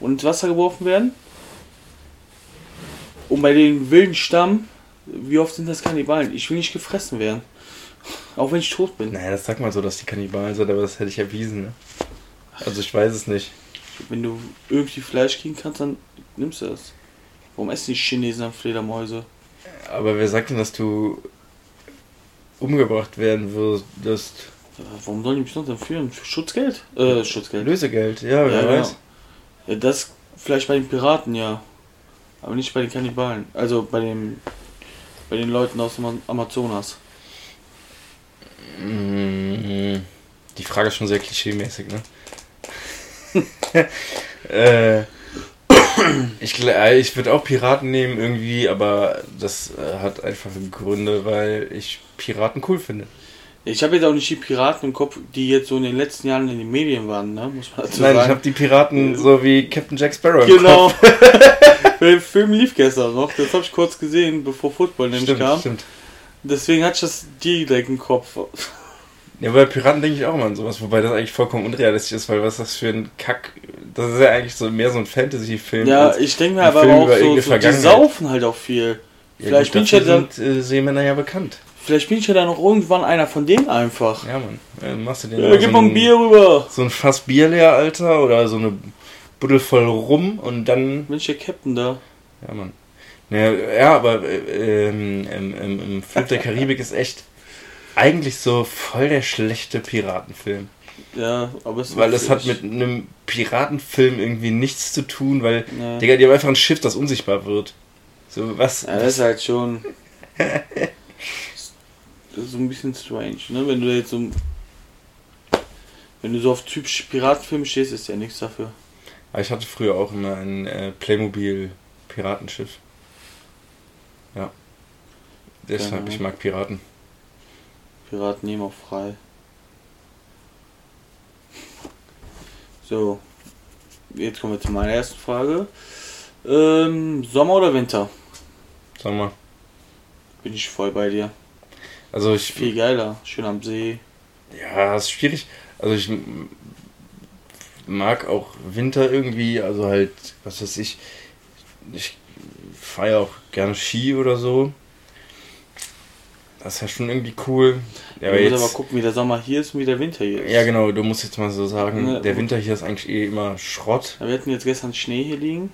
und ins Wasser geworfen werden. Und bei den wilden Stamm, wie oft sind das Kannibalen? Ich will nicht gefressen werden. Auch wenn ich tot bin. Naja, das sagt man so, dass die Kannibalen sind, aber das hätte ich erwiesen. Ne? Also ich weiß es nicht. Wenn du irgendwie Fleisch kriegen kannst, dann nimmst du das. Warum essen die Chinesen dann Fledermäuse? Aber wer sagt denn, dass du umgebracht werden würdest? Warum sollen die mich sonst entführen? Für Schutzgeld? Äh, Schutzgeld. Lösegeld, ja, wer Ja, weiß. Ja, das vielleicht bei den Piraten, ja. Aber nicht bei den Kannibalen. Also bei den bei den Leuten aus dem Am- Amazonas. Mm, Die Frage ist schon sehr klischee-mäßig, ne? äh, ich äh, ich würde auch Piraten nehmen irgendwie, aber das äh, hat einfach Gründe, weil ich Piraten cool finde. Ich habe jetzt auch nicht die Piraten im Kopf, die jetzt so in den letzten Jahren in den Medien waren, ne? Muss man dazu Nein, ich sagen. habe die Piraten so wie Captain Jack Sparrow im genau. Der Film lief gestern noch, das habe ich kurz gesehen, bevor Football nämlich Stimmt, kam. stimmt. Deswegen hatte ich das direkt im Kopf. Ja, bei Piraten denke ich auch immer an sowas, wobei das eigentlich vollkommen unrealistisch ist, weil was das für ein Kack. Das ist ja eigentlich so mehr so ein Fantasy-Film. Ja, ich denke mir aber Film auch so, so die saufen halt auch viel. Ja, Vielleicht gut, bin ich ja dann, sind äh, Seemänner ja bekannt. vielleicht bin ich ja dann auch irgendwann einer von denen einfach. Ja, Mann. Äh, machst du dir Ja, gib so mal ein Bier rüber. So ein Fass Bier leer, Alter, oder so eine Buddel voll rum und dann. Bin ich der Captain da? Ja, Mann. Ja, ja aber äh, ähm, ähm, im Flug der Karibik ist echt eigentlich so voll der schlechte Piratenfilm. Ja, aber es Weil es hat mit einem Piratenfilm irgendwie nichts zu tun, weil, Ja. Digga, die haben einfach ein Schiff, das unsichtbar wird. So, was? Ja, das ist halt schon. Das ist so ein bisschen strange, ne? Wenn du jetzt so. Wenn du so auf typische Piratenfilme stehst, ist ja nichts dafür. Aber ich hatte früher auch immer ein äh, Playmobil-Piratenschiff. Ja. Deshalb, Ja. ich mag Piraten. Piraten nehmen auch frei. So. Jetzt kommen wir zu meiner ersten Frage. Ähm, Sommer oder Winter? Mal. Bin ich voll bei dir. Also ich. Viel geiler. Schön am See. Ja, ist schwierig. Also ich mag auch Winter irgendwie, also halt, was weiß ich, ich fahre auch gerne Ski oder so. Das ist ja schon irgendwie cool. Ja, aber musst aber jetzt, gucken, wie der Sommer hier ist und wie der Winter hier ist. ja genau, du musst jetzt mal so sagen, Ja, der. Winter hier ist eigentlich eh immer Schrott. Ja, Wir hatten jetzt gestern Schnee hier liegen.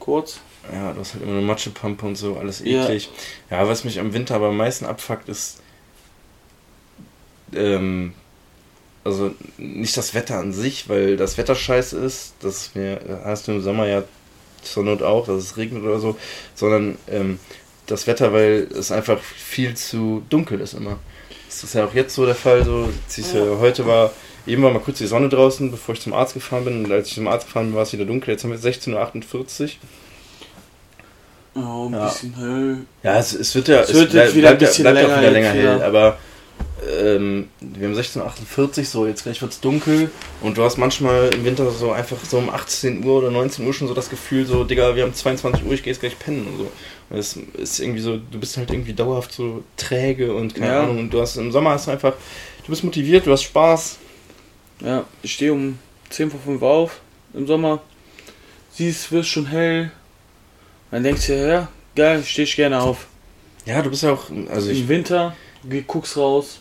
Kurz. Ja, du hast halt immer eine Matschepampe und so, alles Ja. eklig. Ja, was mich am Winter aber am meisten abfuckt, ist ähm, also nicht das Wetter an sich, weil das Wetter scheiße ist, das mir hast du im Sommer ja zur Not auch, dass es regnet oder so, sondern ähm, das Wetter, weil es einfach viel zu dunkel ist immer. Das ist ja auch jetzt so der Fall, so Ja. heute war eben war mal kurz die Sonne draußen, bevor ich zum Arzt gefahren bin und als ich zum Arzt gefahren bin, war es wieder dunkel, jetzt haben wir 16.48 Uhr. Oh, ein Ja. bisschen hell. Ja, es, es wird ja, Es wird bleib- wieder ein bleibt ja- bisschen bleibt auch länger wieder länger hell, wieder. aber ähm, wir haben 16.48 so, jetzt gleich wird's dunkel und du hast manchmal im Winter so einfach so um 18 Uhr oder 19 Uhr schon so das Gefühl, so, Digga, wir haben 22 Uhr, ich geh jetzt gleich pennen und so. Und es ist irgendwie so, du bist halt irgendwie dauerhaft so träge und keine Ja. Ahnung und du hast im Sommer hast du einfach, du bist motiviert, du hast Spaß. Ja, ich stehe um 10 vor 5 auf im Sommer. Siehst, wirst schon hell. Dann denkst du ja, geil, stehe ich gerne auf. Ja, du bist ja auch, also ich, Im Winter, guckst raus.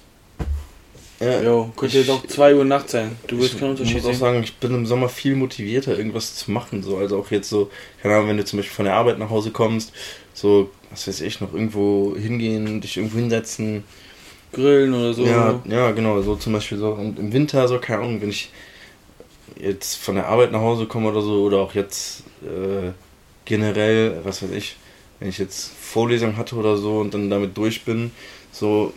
Ja, Jo, könnte ich- jetzt auch 2 Uhr Nacht sein. Du wirst ich keinen Unterschied muss auch sagen, ich bin im Sommer viel motivierter, irgendwas zu machen. So. Also auch jetzt so, keine Ahnung, wenn du zum Beispiel von der Arbeit nach Hause kommst, so, was weiß ich, noch irgendwo hingehen, dich irgendwo hinsetzen. Grillen oder so. Ja, ja, genau, so zum Beispiel so. Und im Winter, so, keine Ahnung, wenn ich jetzt von der Arbeit nach Hause komme oder so, oder auch jetzt äh, generell, was weiß ich, wenn ich jetzt Vorlesung hatte oder so und dann damit durch bin, so,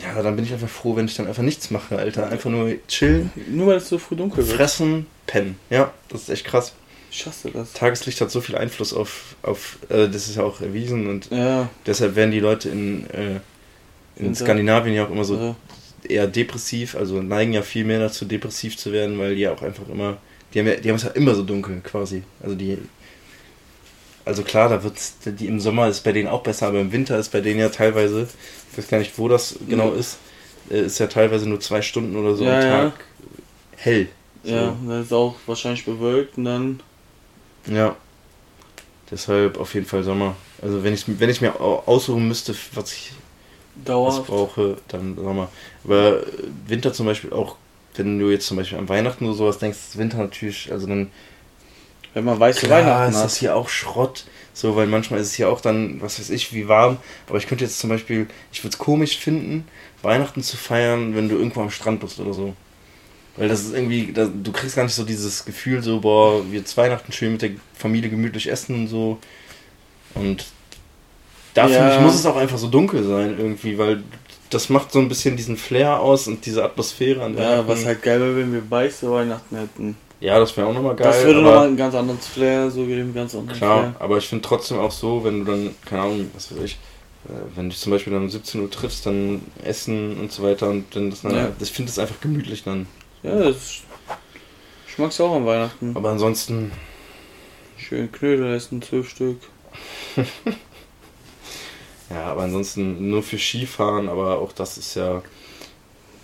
ja, dann bin ich einfach froh, wenn ich dann einfach nichts mache, Alter. Einfach nur chillen, Nur weil es so früh dunkel wird. fressen, pennen. Ja, das ist echt krass. Ich hasse das. Tageslicht hat so viel Einfluss auf, auf äh, das ist ja auch erwiesen und Ja, deshalb werden die Leute in, äh, in Winter. Skandinavien ja auch immer so also, eher depressiv, also neigen ja viel mehr dazu, depressiv zu werden, weil die ja auch einfach immer, die haben, ja, die haben es ja immer so dunkel quasi. Also die, also klar, da wird's, die im Sommer ist bei denen auch besser, aber im Winter ist bei denen ja teilweise, ich weiß gar nicht, wo das genau Ja. ist, äh, ist ja teilweise nur zwei Stunden oder so Ja, am ja. Tag hell. So. ja, das ist auch wahrscheinlich bewölkt und dann. Ja. Deshalb auf jeden Fall Sommer. Also wenn ich, wenn ich mir au- aussuchen müsste, was ich Dauerhaft. brauche, dann Sommer. Aber Winter zum Beispiel auch, wenn du jetzt zum Beispiel an Weihnachten oder sowas denkst, ist Winter natürlich, also dann Wenn man weiß, klar Weihnachten ist das hat. hier auch Schrott. So, weil manchmal ist es hier auch dann, was weiß ich, wie warm. Aber ich könnte jetzt zum Beispiel, ich würde es komisch finden, Weihnachten zu feiern, wenn du irgendwo am Strand bist oder so. Weil das ist irgendwie, da, du kriegst gar nicht so dieses Gefühl, so, boah, wir jetzt Weihnachten schön mit der Familie gemütlich essen und so. Und da Ja. finde ich, muss es auch einfach so dunkel sein irgendwie, weil das macht so ein bisschen diesen Flair aus und diese Atmosphäre an Ja, Weihnachten. was halt geil wäre, wenn wir weiße Weihnachten hätten. Ja, das wäre auch nochmal geil. das würde nochmal ein ganz anderes Flair, so geben ganz anderen Klar, Flair. aber ich finde trotzdem auch so, wenn du dann, keine Ahnung, was weiß ich, äh, wenn du dich zum Beispiel dann um 17 Uhr triffst, dann essen und so weiter und dann das dann, Ja. ich finde das einfach gemütlich dann. Ja, das. Ich mag's auch an Weihnachten. Aber ansonsten, Schön Knödel essen, zwölf Stück. ja, aber ansonsten nur für Skifahren, aber auch das ist ja,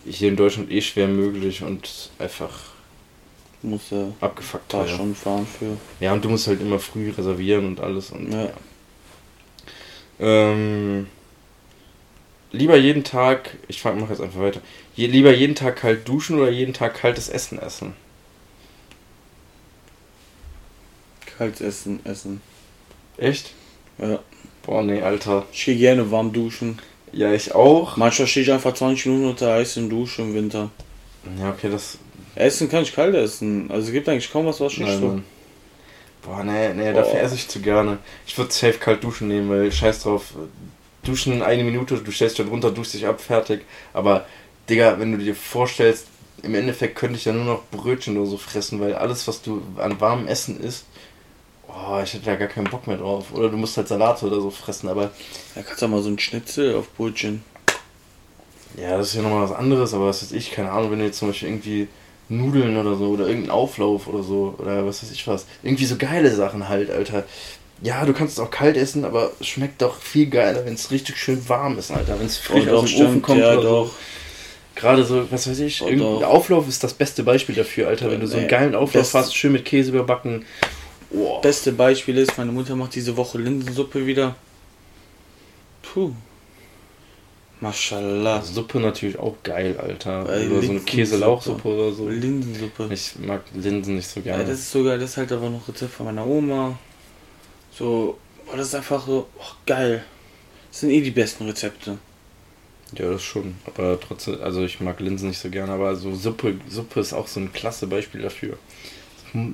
hier in Deutschland eh schwer möglich und einfach Muss er abgefuckt da teuer. schon fahren für. Ja, und du musst halt immer früh reservieren und alles. Und, Ja. ja. Ähm, lieber jeden Tag, ich fang- mach jetzt einfach weiter. Je, lieber jeden Tag kalt duschen oder jeden Tag kaltes Essen essen? Kaltes Essen, Essen. Echt? Ja. Boah, nee, Alter. Ich gehe gerne warm duschen. Ja, ich auch. Manchmal stehe ich einfach 20 Minuten unter heißen Dusche im Winter. Ja, okay, das. Essen kann ich kalt essen. Also es gibt eigentlich kaum was, was ich nicht so. Boah, nee, nee, dafür Boah. esse ich zu gerne. Ich würde safe kalt duschen nehmen, weil scheiß drauf. Duschen eine Minute, du stellst dich runter, duschst dich ab, fertig. Aber, Digga, wenn du dir vorstellst, im Endeffekt könnte ich ja nur noch Brötchen oder so fressen, weil alles, was du an warmem Essen isst, oh, ich hätte da gar keinen Bock mehr drauf. Oder du musst halt Salate oder so fressen, aber Da kannst du auch mal so ein Schnitzel auf Brötchen. ja, das ist ja nochmal was anderes, aber was weiß ich, keine Ahnung, wenn du jetzt zum Beispiel irgendwie Nudeln oder so oder irgendeinen Auflauf oder so oder was weiß ich was. Irgendwie so geile Sachen halt, Alter. Ja, du kannst es auch kalt essen, aber es schmeckt doch viel geiler, wenn es richtig schön warm ist, Alter. Wenn es frisch Oh, aus dem Ofen stimmt, kommt ja, oder doch. so. Gerade so, was weiß ich, Oh, irgendein. Auflauf ist das beste Beispiel dafür, Alter. Wenn du so einen Nee, geilen Auflauf das- hast, schön mit Käse überbacken. Oh. Beste Beispiel ist, meine Mutter macht diese Woche Linsensuppe wieder. Puh. Mashallah. Suppe natürlich auch geil, Alter. Weil Oder so eine. Käselauchsuppe oder so. Linsensuppe. Ich mag Linsen nicht so Ja, gerne. das ist sogar, das ist halt aber noch Rezept von meiner Oma. So, oh, das ist einfach so, oh, geil. Das sind eh die besten Rezepte. Ja, das schon. Aber trotzdem, also ich mag Linsen nicht so gerne, aber so Suppe, Suppe ist auch so ein klasse Beispiel dafür.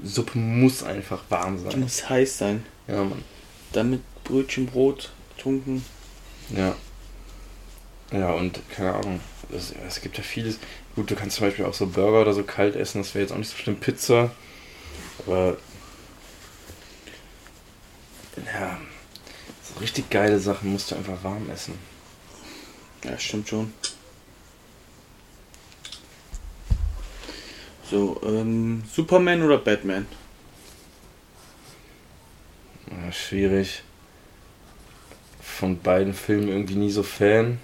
Suppe muss einfach warm Die sein. muss heiß sein. Ja, Mann. Damit Brötchen, Brot, tunken. Ja. Ja, und keine Ahnung. Es, es gibt ja vieles. Gut, du kannst zum Beispiel auch so Burger oder so kalt essen, das wäre jetzt auch nicht so schlimm. Pizza. Aber. Ja. So richtig geile Sachen musst du einfach warm essen. Ja, stimmt schon. So, ähm, Superman oder Batman? Ja, schwierig. Von beiden Filmen irgendwie nie so Fan.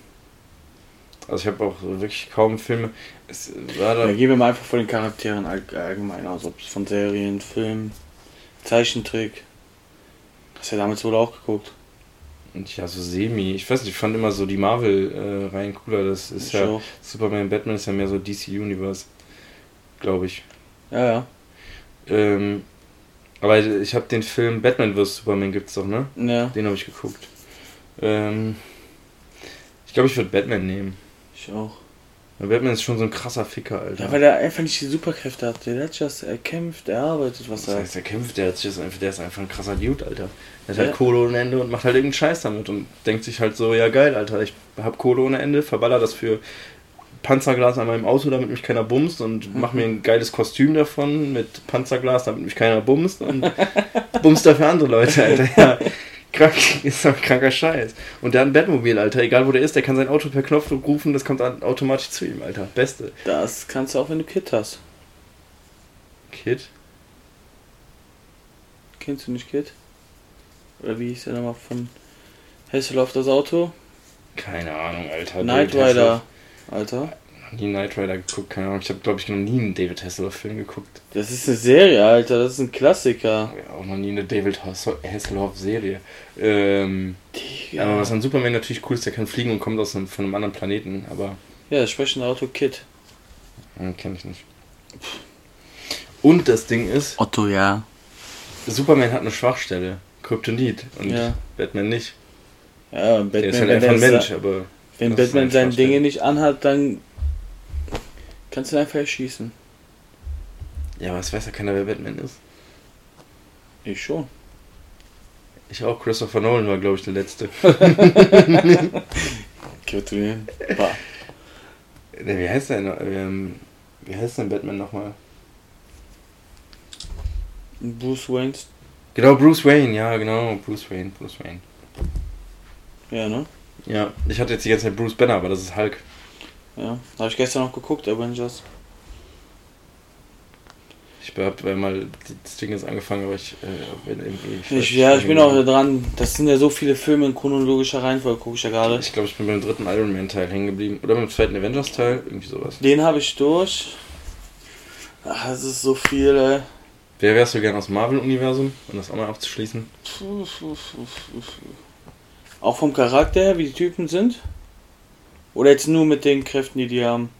Also ich habe auch wirklich kaum Filme. Es war da Ja, gehen wir mal einfach von den Charakteren all- allgemein aus, ob es von Serien, Film, Zeichentrick. Hast du ja damals wohl auch geguckt. und ja so semi. Ich weiß nicht, ich fand immer so die Marvel-Reihen cooler. Das ist Ich ja auch. Superman, Batman ist ja mehr so DC Universe, glaube ich. Ja, ja. Ähm, aber ich habe den Film Batman vs Superman gibt's doch, ne? Ja, Den habe ich geguckt. Ähm, ich glaube, ich würde Batman nehmen. Ich auch. Weil Batman ist schon so ein krasser Ficker, Alter. Ja, weil er einfach nicht die Superkräfte hat. Der hat das erkämpft, erarbeitet, was Das er. heißt, er kämpft, der, hat sich das einfach, der ist einfach ein krasser Dude, Alter. Der hat Ja. halt Kohle ohne Ende und macht halt irgendeinen Scheiß damit und denkt sich halt so, ja geil, Alter, ich hab Kohle ohne Ende, verballer das für Panzerglas an meinem Auto, damit mich keiner bumst und mach mir ein geiles Kostüm davon mit Panzerglas, damit mich keiner bumst und bumst dafür andere Leute, Alter. Ja, krank, ist doch kranker Scheiß. Und der hat ein Batmobil, Alter, egal wo der ist, der kann sein Auto per Knopf rufen, das kommt dann automatisch zu ihm, Alter. Beste. Das kannst du auch, wenn du Kid hast. Kid? Kennst du nicht Kid? Oder wie hieß der nochmal von Hasselhoff das Auto? Keine Ahnung, Alter. Knight. Rider. Alter. Nie Knight Rider geguckt, keine Ahnung. Ich habe, glaube ich, noch nie einen David Hasselhoff-Film geguckt. Das ist eine Serie, Alter. Das ist ein Klassiker. Ja, auch noch nie eine David Hass- Hasselhoff-Serie. Ähm, Aber was an Superman natürlich cool ist, der kann fliegen und kommt aus einem, von einem anderen Planeten, aber Ja, das sprechende Auto Kid. äh, kenne ich nicht. Und das Ding ist, Otto, ja. Superman hat eine Schwachstelle. Kryptonit. Und Ja. Batman nicht. Ja, und Der ist Batman, halt einfach ein Mensch, aber. wenn Batman seine. Dinge nicht anhat, dann kannst du einfach erschießen. Ja, aber es weiß ja keiner, wer Batman ist. Ich schon. Ich auch. Christopher Nolan war, glaube ich, der Letzte. Gratulieren. Wie heißt der noch? Ähm, wie heißt denn Batman nochmal? Bruce Waynes. Genau, Bruce Wayne, ja, genau. Bruce Wayne, Bruce Wayne. Ja, ne? Ja, ich hatte jetzt die ganze Zeit Bruce Banner, aber das ist Hulk. Ja. Habe ich gestern noch geguckt, Avengers. Ich habe mal das Ding jetzt angefangen, aber ich äh, bin irgendwie. Ich, ich ja, ich bin auch dran. Das sind ja so viele Filme in chronologischer Reihenfolge, gucke ich ja gerade. Ich glaube, ich bin beim dritten Iron Man Teil hängen geblieben. Oder beim zweiten Avengers Teil, irgendwie sowas. Den habe ich durch. Ach, das ist so viel, ey. Wer wärst du gern aus dem Marvel-Universum, um das auch mal abzuschließen? Auch vom Charakter her, wie die Typen sind? Oder jetzt nur mit den Kräften, die die haben?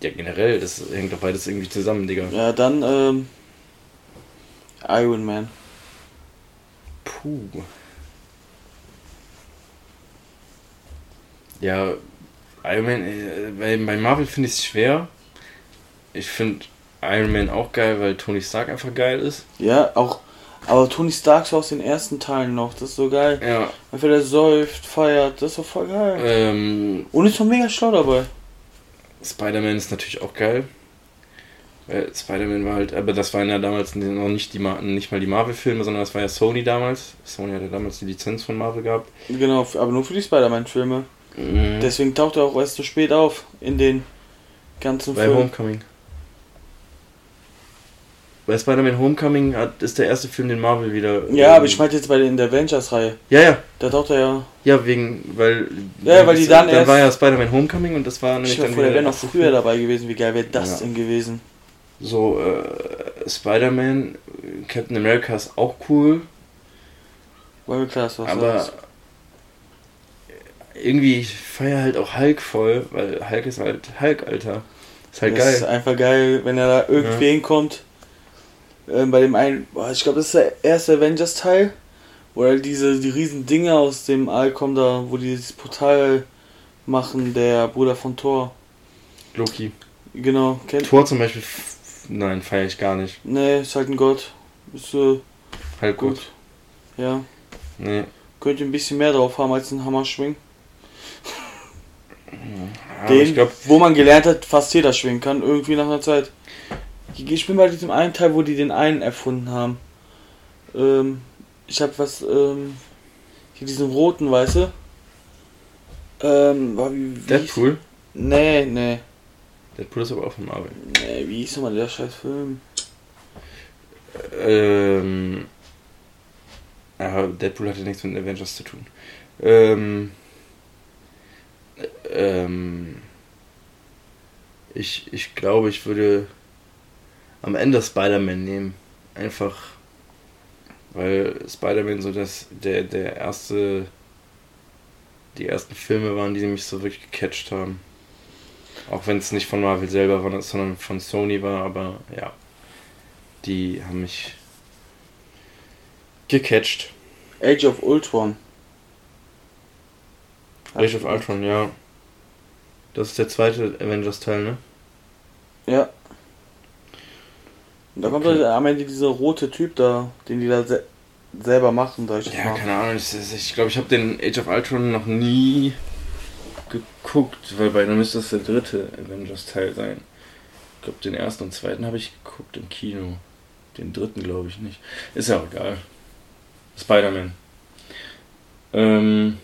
Ja, generell, das hängt doch beides irgendwie zusammen, Digga. Ja, dann, ähm. Iron Man. Puh. Ja, Iron Man, äh, bei, bei Marvel finde ich es schwer. Ich finde Iron Man auch geil, weil Tony Stark einfach geil ist. Ja, auch. Aber Tony Stark so aus den ersten Teilen noch, das ist so geil. Ja. Einfach der säuft, feiert, das ist doch voll geil. Ähm, Und ist doch mega schlau dabei. Spider-Man ist natürlich auch geil. Weil Spider-Man war halt, aber das waren ja damals noch nicht, die, nicht mal die Marvel-Filme, sondern das war ja Sony damals. Sony hatte damals die Lizenz von Marvel gehabt. Genau, aber nur für die Spider-Man-Filme. Mhm. Deswegen taucht er auch erst so spät auf in den ganzen Bei Filmen. Homecoming. Bei Spider-Man Homecoming hat, ist der erste Film, den Marvel wieder. Ja, ähm, aber ich meinte jetzt bei den der Avengers-Reihe. Ja, ja. Da taucht er ja. Ja, wegen, weil. Ja, weil die dann Dann erst- war ja Spider-Man Homecoming und das war Ich nämlich stell dann vor, der wäre noch früher Film. dabei gewesen. Wie geil wäre das Ja. denn gewesen? So, äh, Spider-Man, Captain America ist auch cool, dass du was aber sagst. irgendwie, ich feiere halt auch Hulk voll, weil Hulk ist halt Hulk, Alter. Ist halt das geil. ist einfach geil, wenn er da irgendwie Ja. hinkommt. Ähm, bei dem einen, boah, ich glaube, das ist der erste Avengers-Teil, wo halt diese die riesen Dinge aus dem All kommen, da, wo die dieses Portal machen, der Bruder von Thor. Loki. Genau, kennt. Tor zum Beispiel, nein, feiere ich gar nicht. Nee, ist halt ein Gott. Ist äh, Halt gut. gut. Ja. Nee. Könnte ein bisschen mehr drauf haben als ein Hammer-Schwing. Aber Den, ich glaube, wo man gelernt hat, fast jeder schwingen kann, irgendwie nach einer Zeit. Ich bin bei diesem einen Teil, wo die den einen erfunden haben. Ähm, ich habe was, ähm, hier diesen roten, weißt du? Ähm, war wie, wie Deadpool. Hieß, nee, nee, Deadpool ist aber auch von Marvel. nee, wie hieß nochmal der scheiß Film? Ähm. Ja, Deadpool hatte nichts mit den Avengers zu tun. Ähm. Ähm. Ich, ich glaube, ich würde am Ende Spider-Man nehmen. Einfach. Weil Spider-Man so das, der, der erste. Die ersten Filme waren, die mich so wirklich gecatcht haben. Auch wenn es nicht von Marvel selber war, sondern von Sony war, aber ja. Die haben mich gecatcht. Age of Ultron. Age of Ultron, ja. Das ist der zweite Avengers-Teil, ne? Ja. Und da kommt Okay. halt am Ende dieser rote Typ da, den die da se selber machen, sag ich Ja, mal. keine Ahnung. Ich glaube, ich, glaub, ich habe den Age of Ultron noch nie geguckt, weil bei dann müsste das der dritte Avengers-Teil sein. Ich glaube, den ersten und zweiten habe ich geguckt im Kino. Den dritten glaube ich nicht. Ist ja auch egal. Spider-Man. Ähm,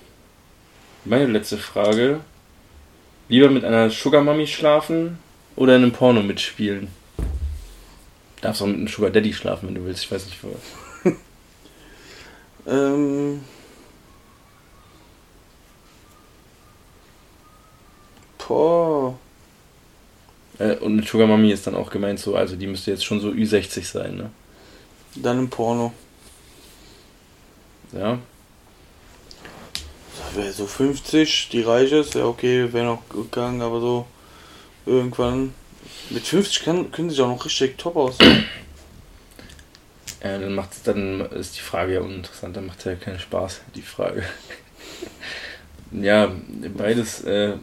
meine letzte Frage. Lieber mit einer Sugar Mummy schlafen oder in einem Porno mitspielen? Darfst auch mit einem Sugar Daddy schlafen, wenn du willst. Ich weiß nicht, wo. Ähm. Boah. Äh, und mit Sugar Mami ist dann auch gemeint so, also die müsste jetzt schon so Ü60 sein, ne? Dann im Porno. Ja. So 50, die reiche ist, ja okay, wäre noch gegangen, aber so irgendwann. Mit 50 kann, können sie auch noch richtig top aussehen. Ja, dann macht's, dann ist die Frage ja uninteressant, dann macht ja keinen Spaß, die Frage. ja, beides äh,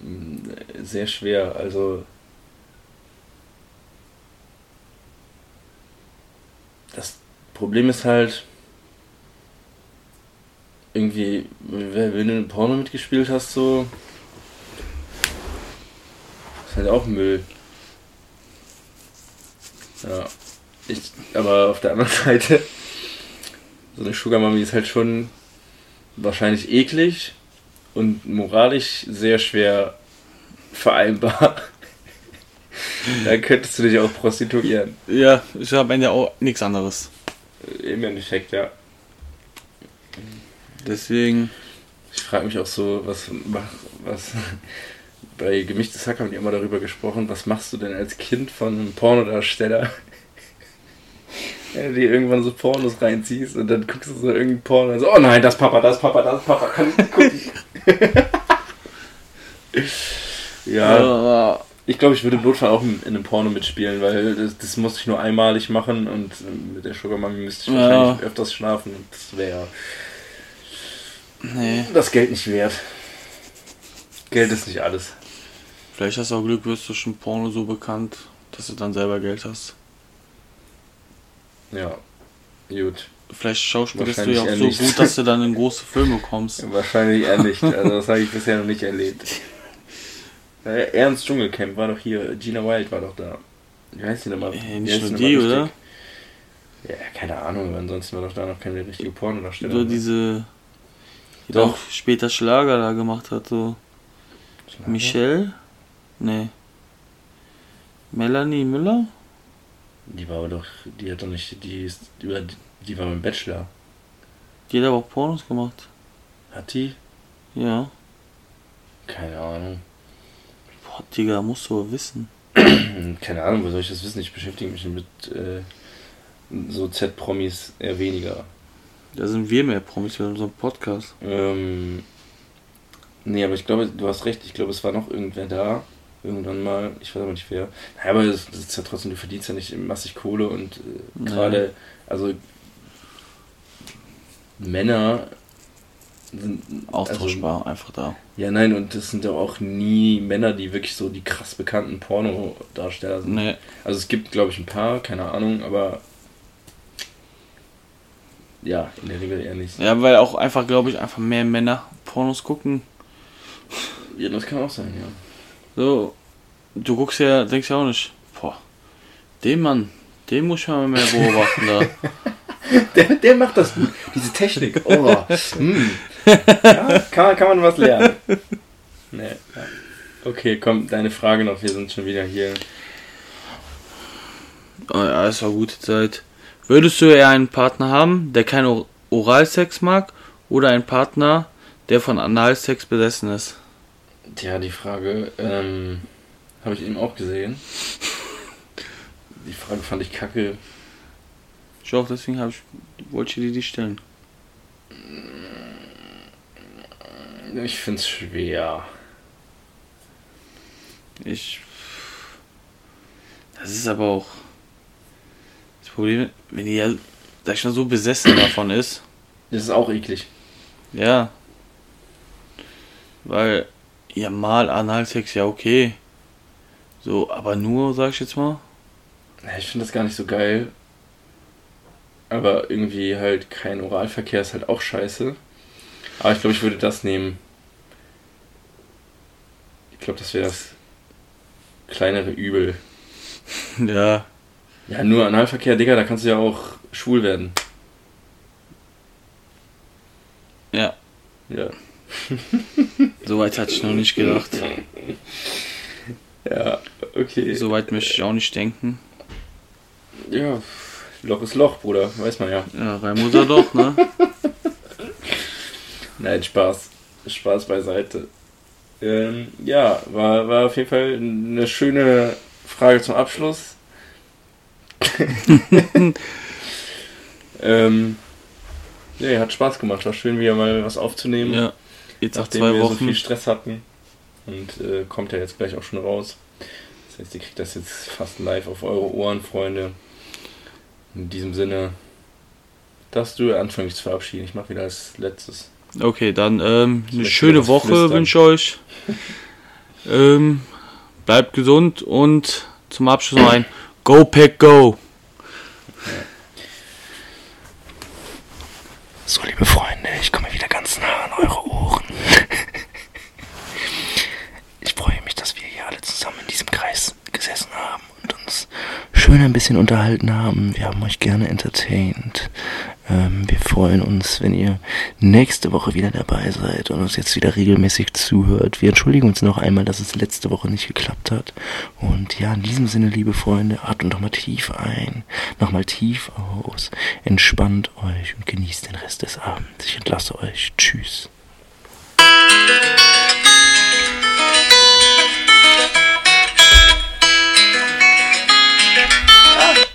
sehr schwer, also. Das Problem ist halt, irgendwie, wenn du ein Porno mitgespielt hast, so. Ist halt auch Müll. Ja. Ich, aber auf der anderen Seite, so eine Sugar Mami ist halt schon wahrscheinlich eklig und moralisch sehr schwer vereinbar. da könntest du dich auch prostituieren. Ja, ich habe am Ende auch nichts anderes. Im Endeffekt, ja. Deswegen, Ich frage mich auch so, was, was bei Gemischtes Hack haben die immer darüber gesprochen, was machst du denn als Kind von einem Pornodarsteller? Dir irgendwann so Pornos reinziehst und dann guckst du so irgendein Porno und so, oh nein, das Papa, das Papa, das Papa, kann ich nicht gucken. ja, ich glaube, ich würde im Notfall auch in in einem Porno mitspielen, weil das, das musste ich nur einmalig machen und äh, mit der Sugar Mami müsste ich Ja. wahrscheinlich öfters schlafen und das wäre nee. das Geld nicht wert. Geld ist nicht alles. Vielleicht hast du auch Glück, wirst du schon Porno so bekannt, dass du dann selber Geld hast. Ja, gut. Vielleicht schauspielst du ja auch so nicht. gut, dass du dann in große Filme kommst. Wahrscheinlich eher nicht. Also das habe ich bisher noch nicht erlebt. Äh, Ernst Dschungelcamp war doch hier, Gina Wild war doch da. Wie heißt die nochmal? Äh, Wie nicht nur die oder? Ja, keine Ahnung, aber ansonsten war doch da noch keine richtige Pornodarstellung. Oder diese, die Doch. doch später Schlager da gemacht hat, so. Schlager? Michelle? Nee. Melanie Müller? Die war aber doch, die hat doch nicht, die ist, über, die war beim Bachelor. Die hat aber auch Pornos gemacht. Hat die? Ja. Keine Ahnung. Boah, Digga, musst du wissen. Keine Ahnung, wo soll ich das wissen? Ich beschäftige mich mit äh, so Z-Promis eher weniger. Da sind wir mehr Promis für unseren Podcast. Ähm, nee, aber ich glaube, du hast recht. Ich glaube, es war noch irgendwer da. Irgendwann mal. Ich weiß aber nicht wer. Naja, aber das, das ist ja trotzdem, du verdienst ja nicht massig Kohle und äh, gerade, also Männer sind. Austauschbar, einfach da. Also, ja, nein, und das sind ja auch nie Männer, die wirklich so die krass bekannten Pornodarsteller sind. Nee. Also es gibt, glaube ich, ein paar, keine Ahnung, aber ja, in der Regel eher nicht. Ja, weil auch einfach, glaube ich, einfach mehr Männer Pornos gucken. Ja, das kann auch sein, ja. So, du guckst ja, denkst ja auch nicht, boah, den Mann, den muss ich mal mehr beobachten da. Der, der macht das gut. Diese Technik. Oh. hm. ja, kann, man- kann man was lernen. Nee, ja. Okay, komm, deine Frage noch. Wir sind schon wieder hier. Oh ja, es war gute Zeit. Würdest du eher einen Partner haben, der keinen Or- Oralsex mag, oder einen Partner, der von Analsex besessen ist? Tja, die Frage ähm, habe ich eben auch gesehen. Die Frage fand ich kacke. Ich auch, deswegen ich, wollte ich dir die stellen. Ich finde es schwer. Ich. Das ist aber auch. Das Problem, wenn die ja, ich mal, so besessen davon ist. Das ist auch eklig. Ja. Weil, ja, mal Analsex, ja, okay. So, aber nur, sag ich jetzt mal. Ich finde das gar nicht so geil. Aber irgendwie halt kein Oralverkehr ist halt auch scheiße. Aber ich glaube, ich würde das nehmen. Ich glaube, das wäre das kleinere Übel. Ja. Ja, nur Analverkehr, Digga, da kannst du ja auch schwul werden. Ja. Ja. Soweit hatte ich noch nicht gedacht. Ja, okay. Soweit möchte ich auch nicht denken. Ja, Loch ist Loch, Bruder, weiß man ja. Ja, rein muss er doch, ne? Nein, Spaß. Spaß beiseite. Ähm, ja, war, war auf jeden Fall eine schöne Frage zum Abschluss. ähm, ja, hat Spaß gemacht. War schön, wieder mal was aufzunehmen. Ja. Jetzt nach nachdem zwei wir so Wochen. viel Stress hatten. Und äh, kommt ja jetzt gleich auch schon raus. Das heißt, ihr kriegt das jetzt fast live auf eure Ohren, Freunde. In diesem Sinne, darfst du anfangen, dich zu verabschieden. Ich mache wieder als letztes. Okay, dann ähm, eine schöne Woche wünsche ich euch. ähm, bleibt gesund und zum Abschluss noch ein Go Pack Go! So, liebe Freunde, ich komme wieder ganz nah an eure Ohren. Ich freue mich, dass wir hier alle zusammen in diesem Kreis gesessen haben und uns schön schön ein bisschen unterhalten haben. Wir haben euch gerne entertained. Ähm, wir freuen uns, wenn ihr nächste Woche wieder dabei seid und uns jetzt wieder regelmäßig zuhört. Wir entschuldigen uns noch einmal, dass es letzte Woche nicht geklappt hat. Und ja, in diesem Sinne, liebe Freunde, atmet nochmal tief ein, nochmal tief aus, entspannt euch und genießt den Rest des Abends. Ich entlasse euch. Tschüss.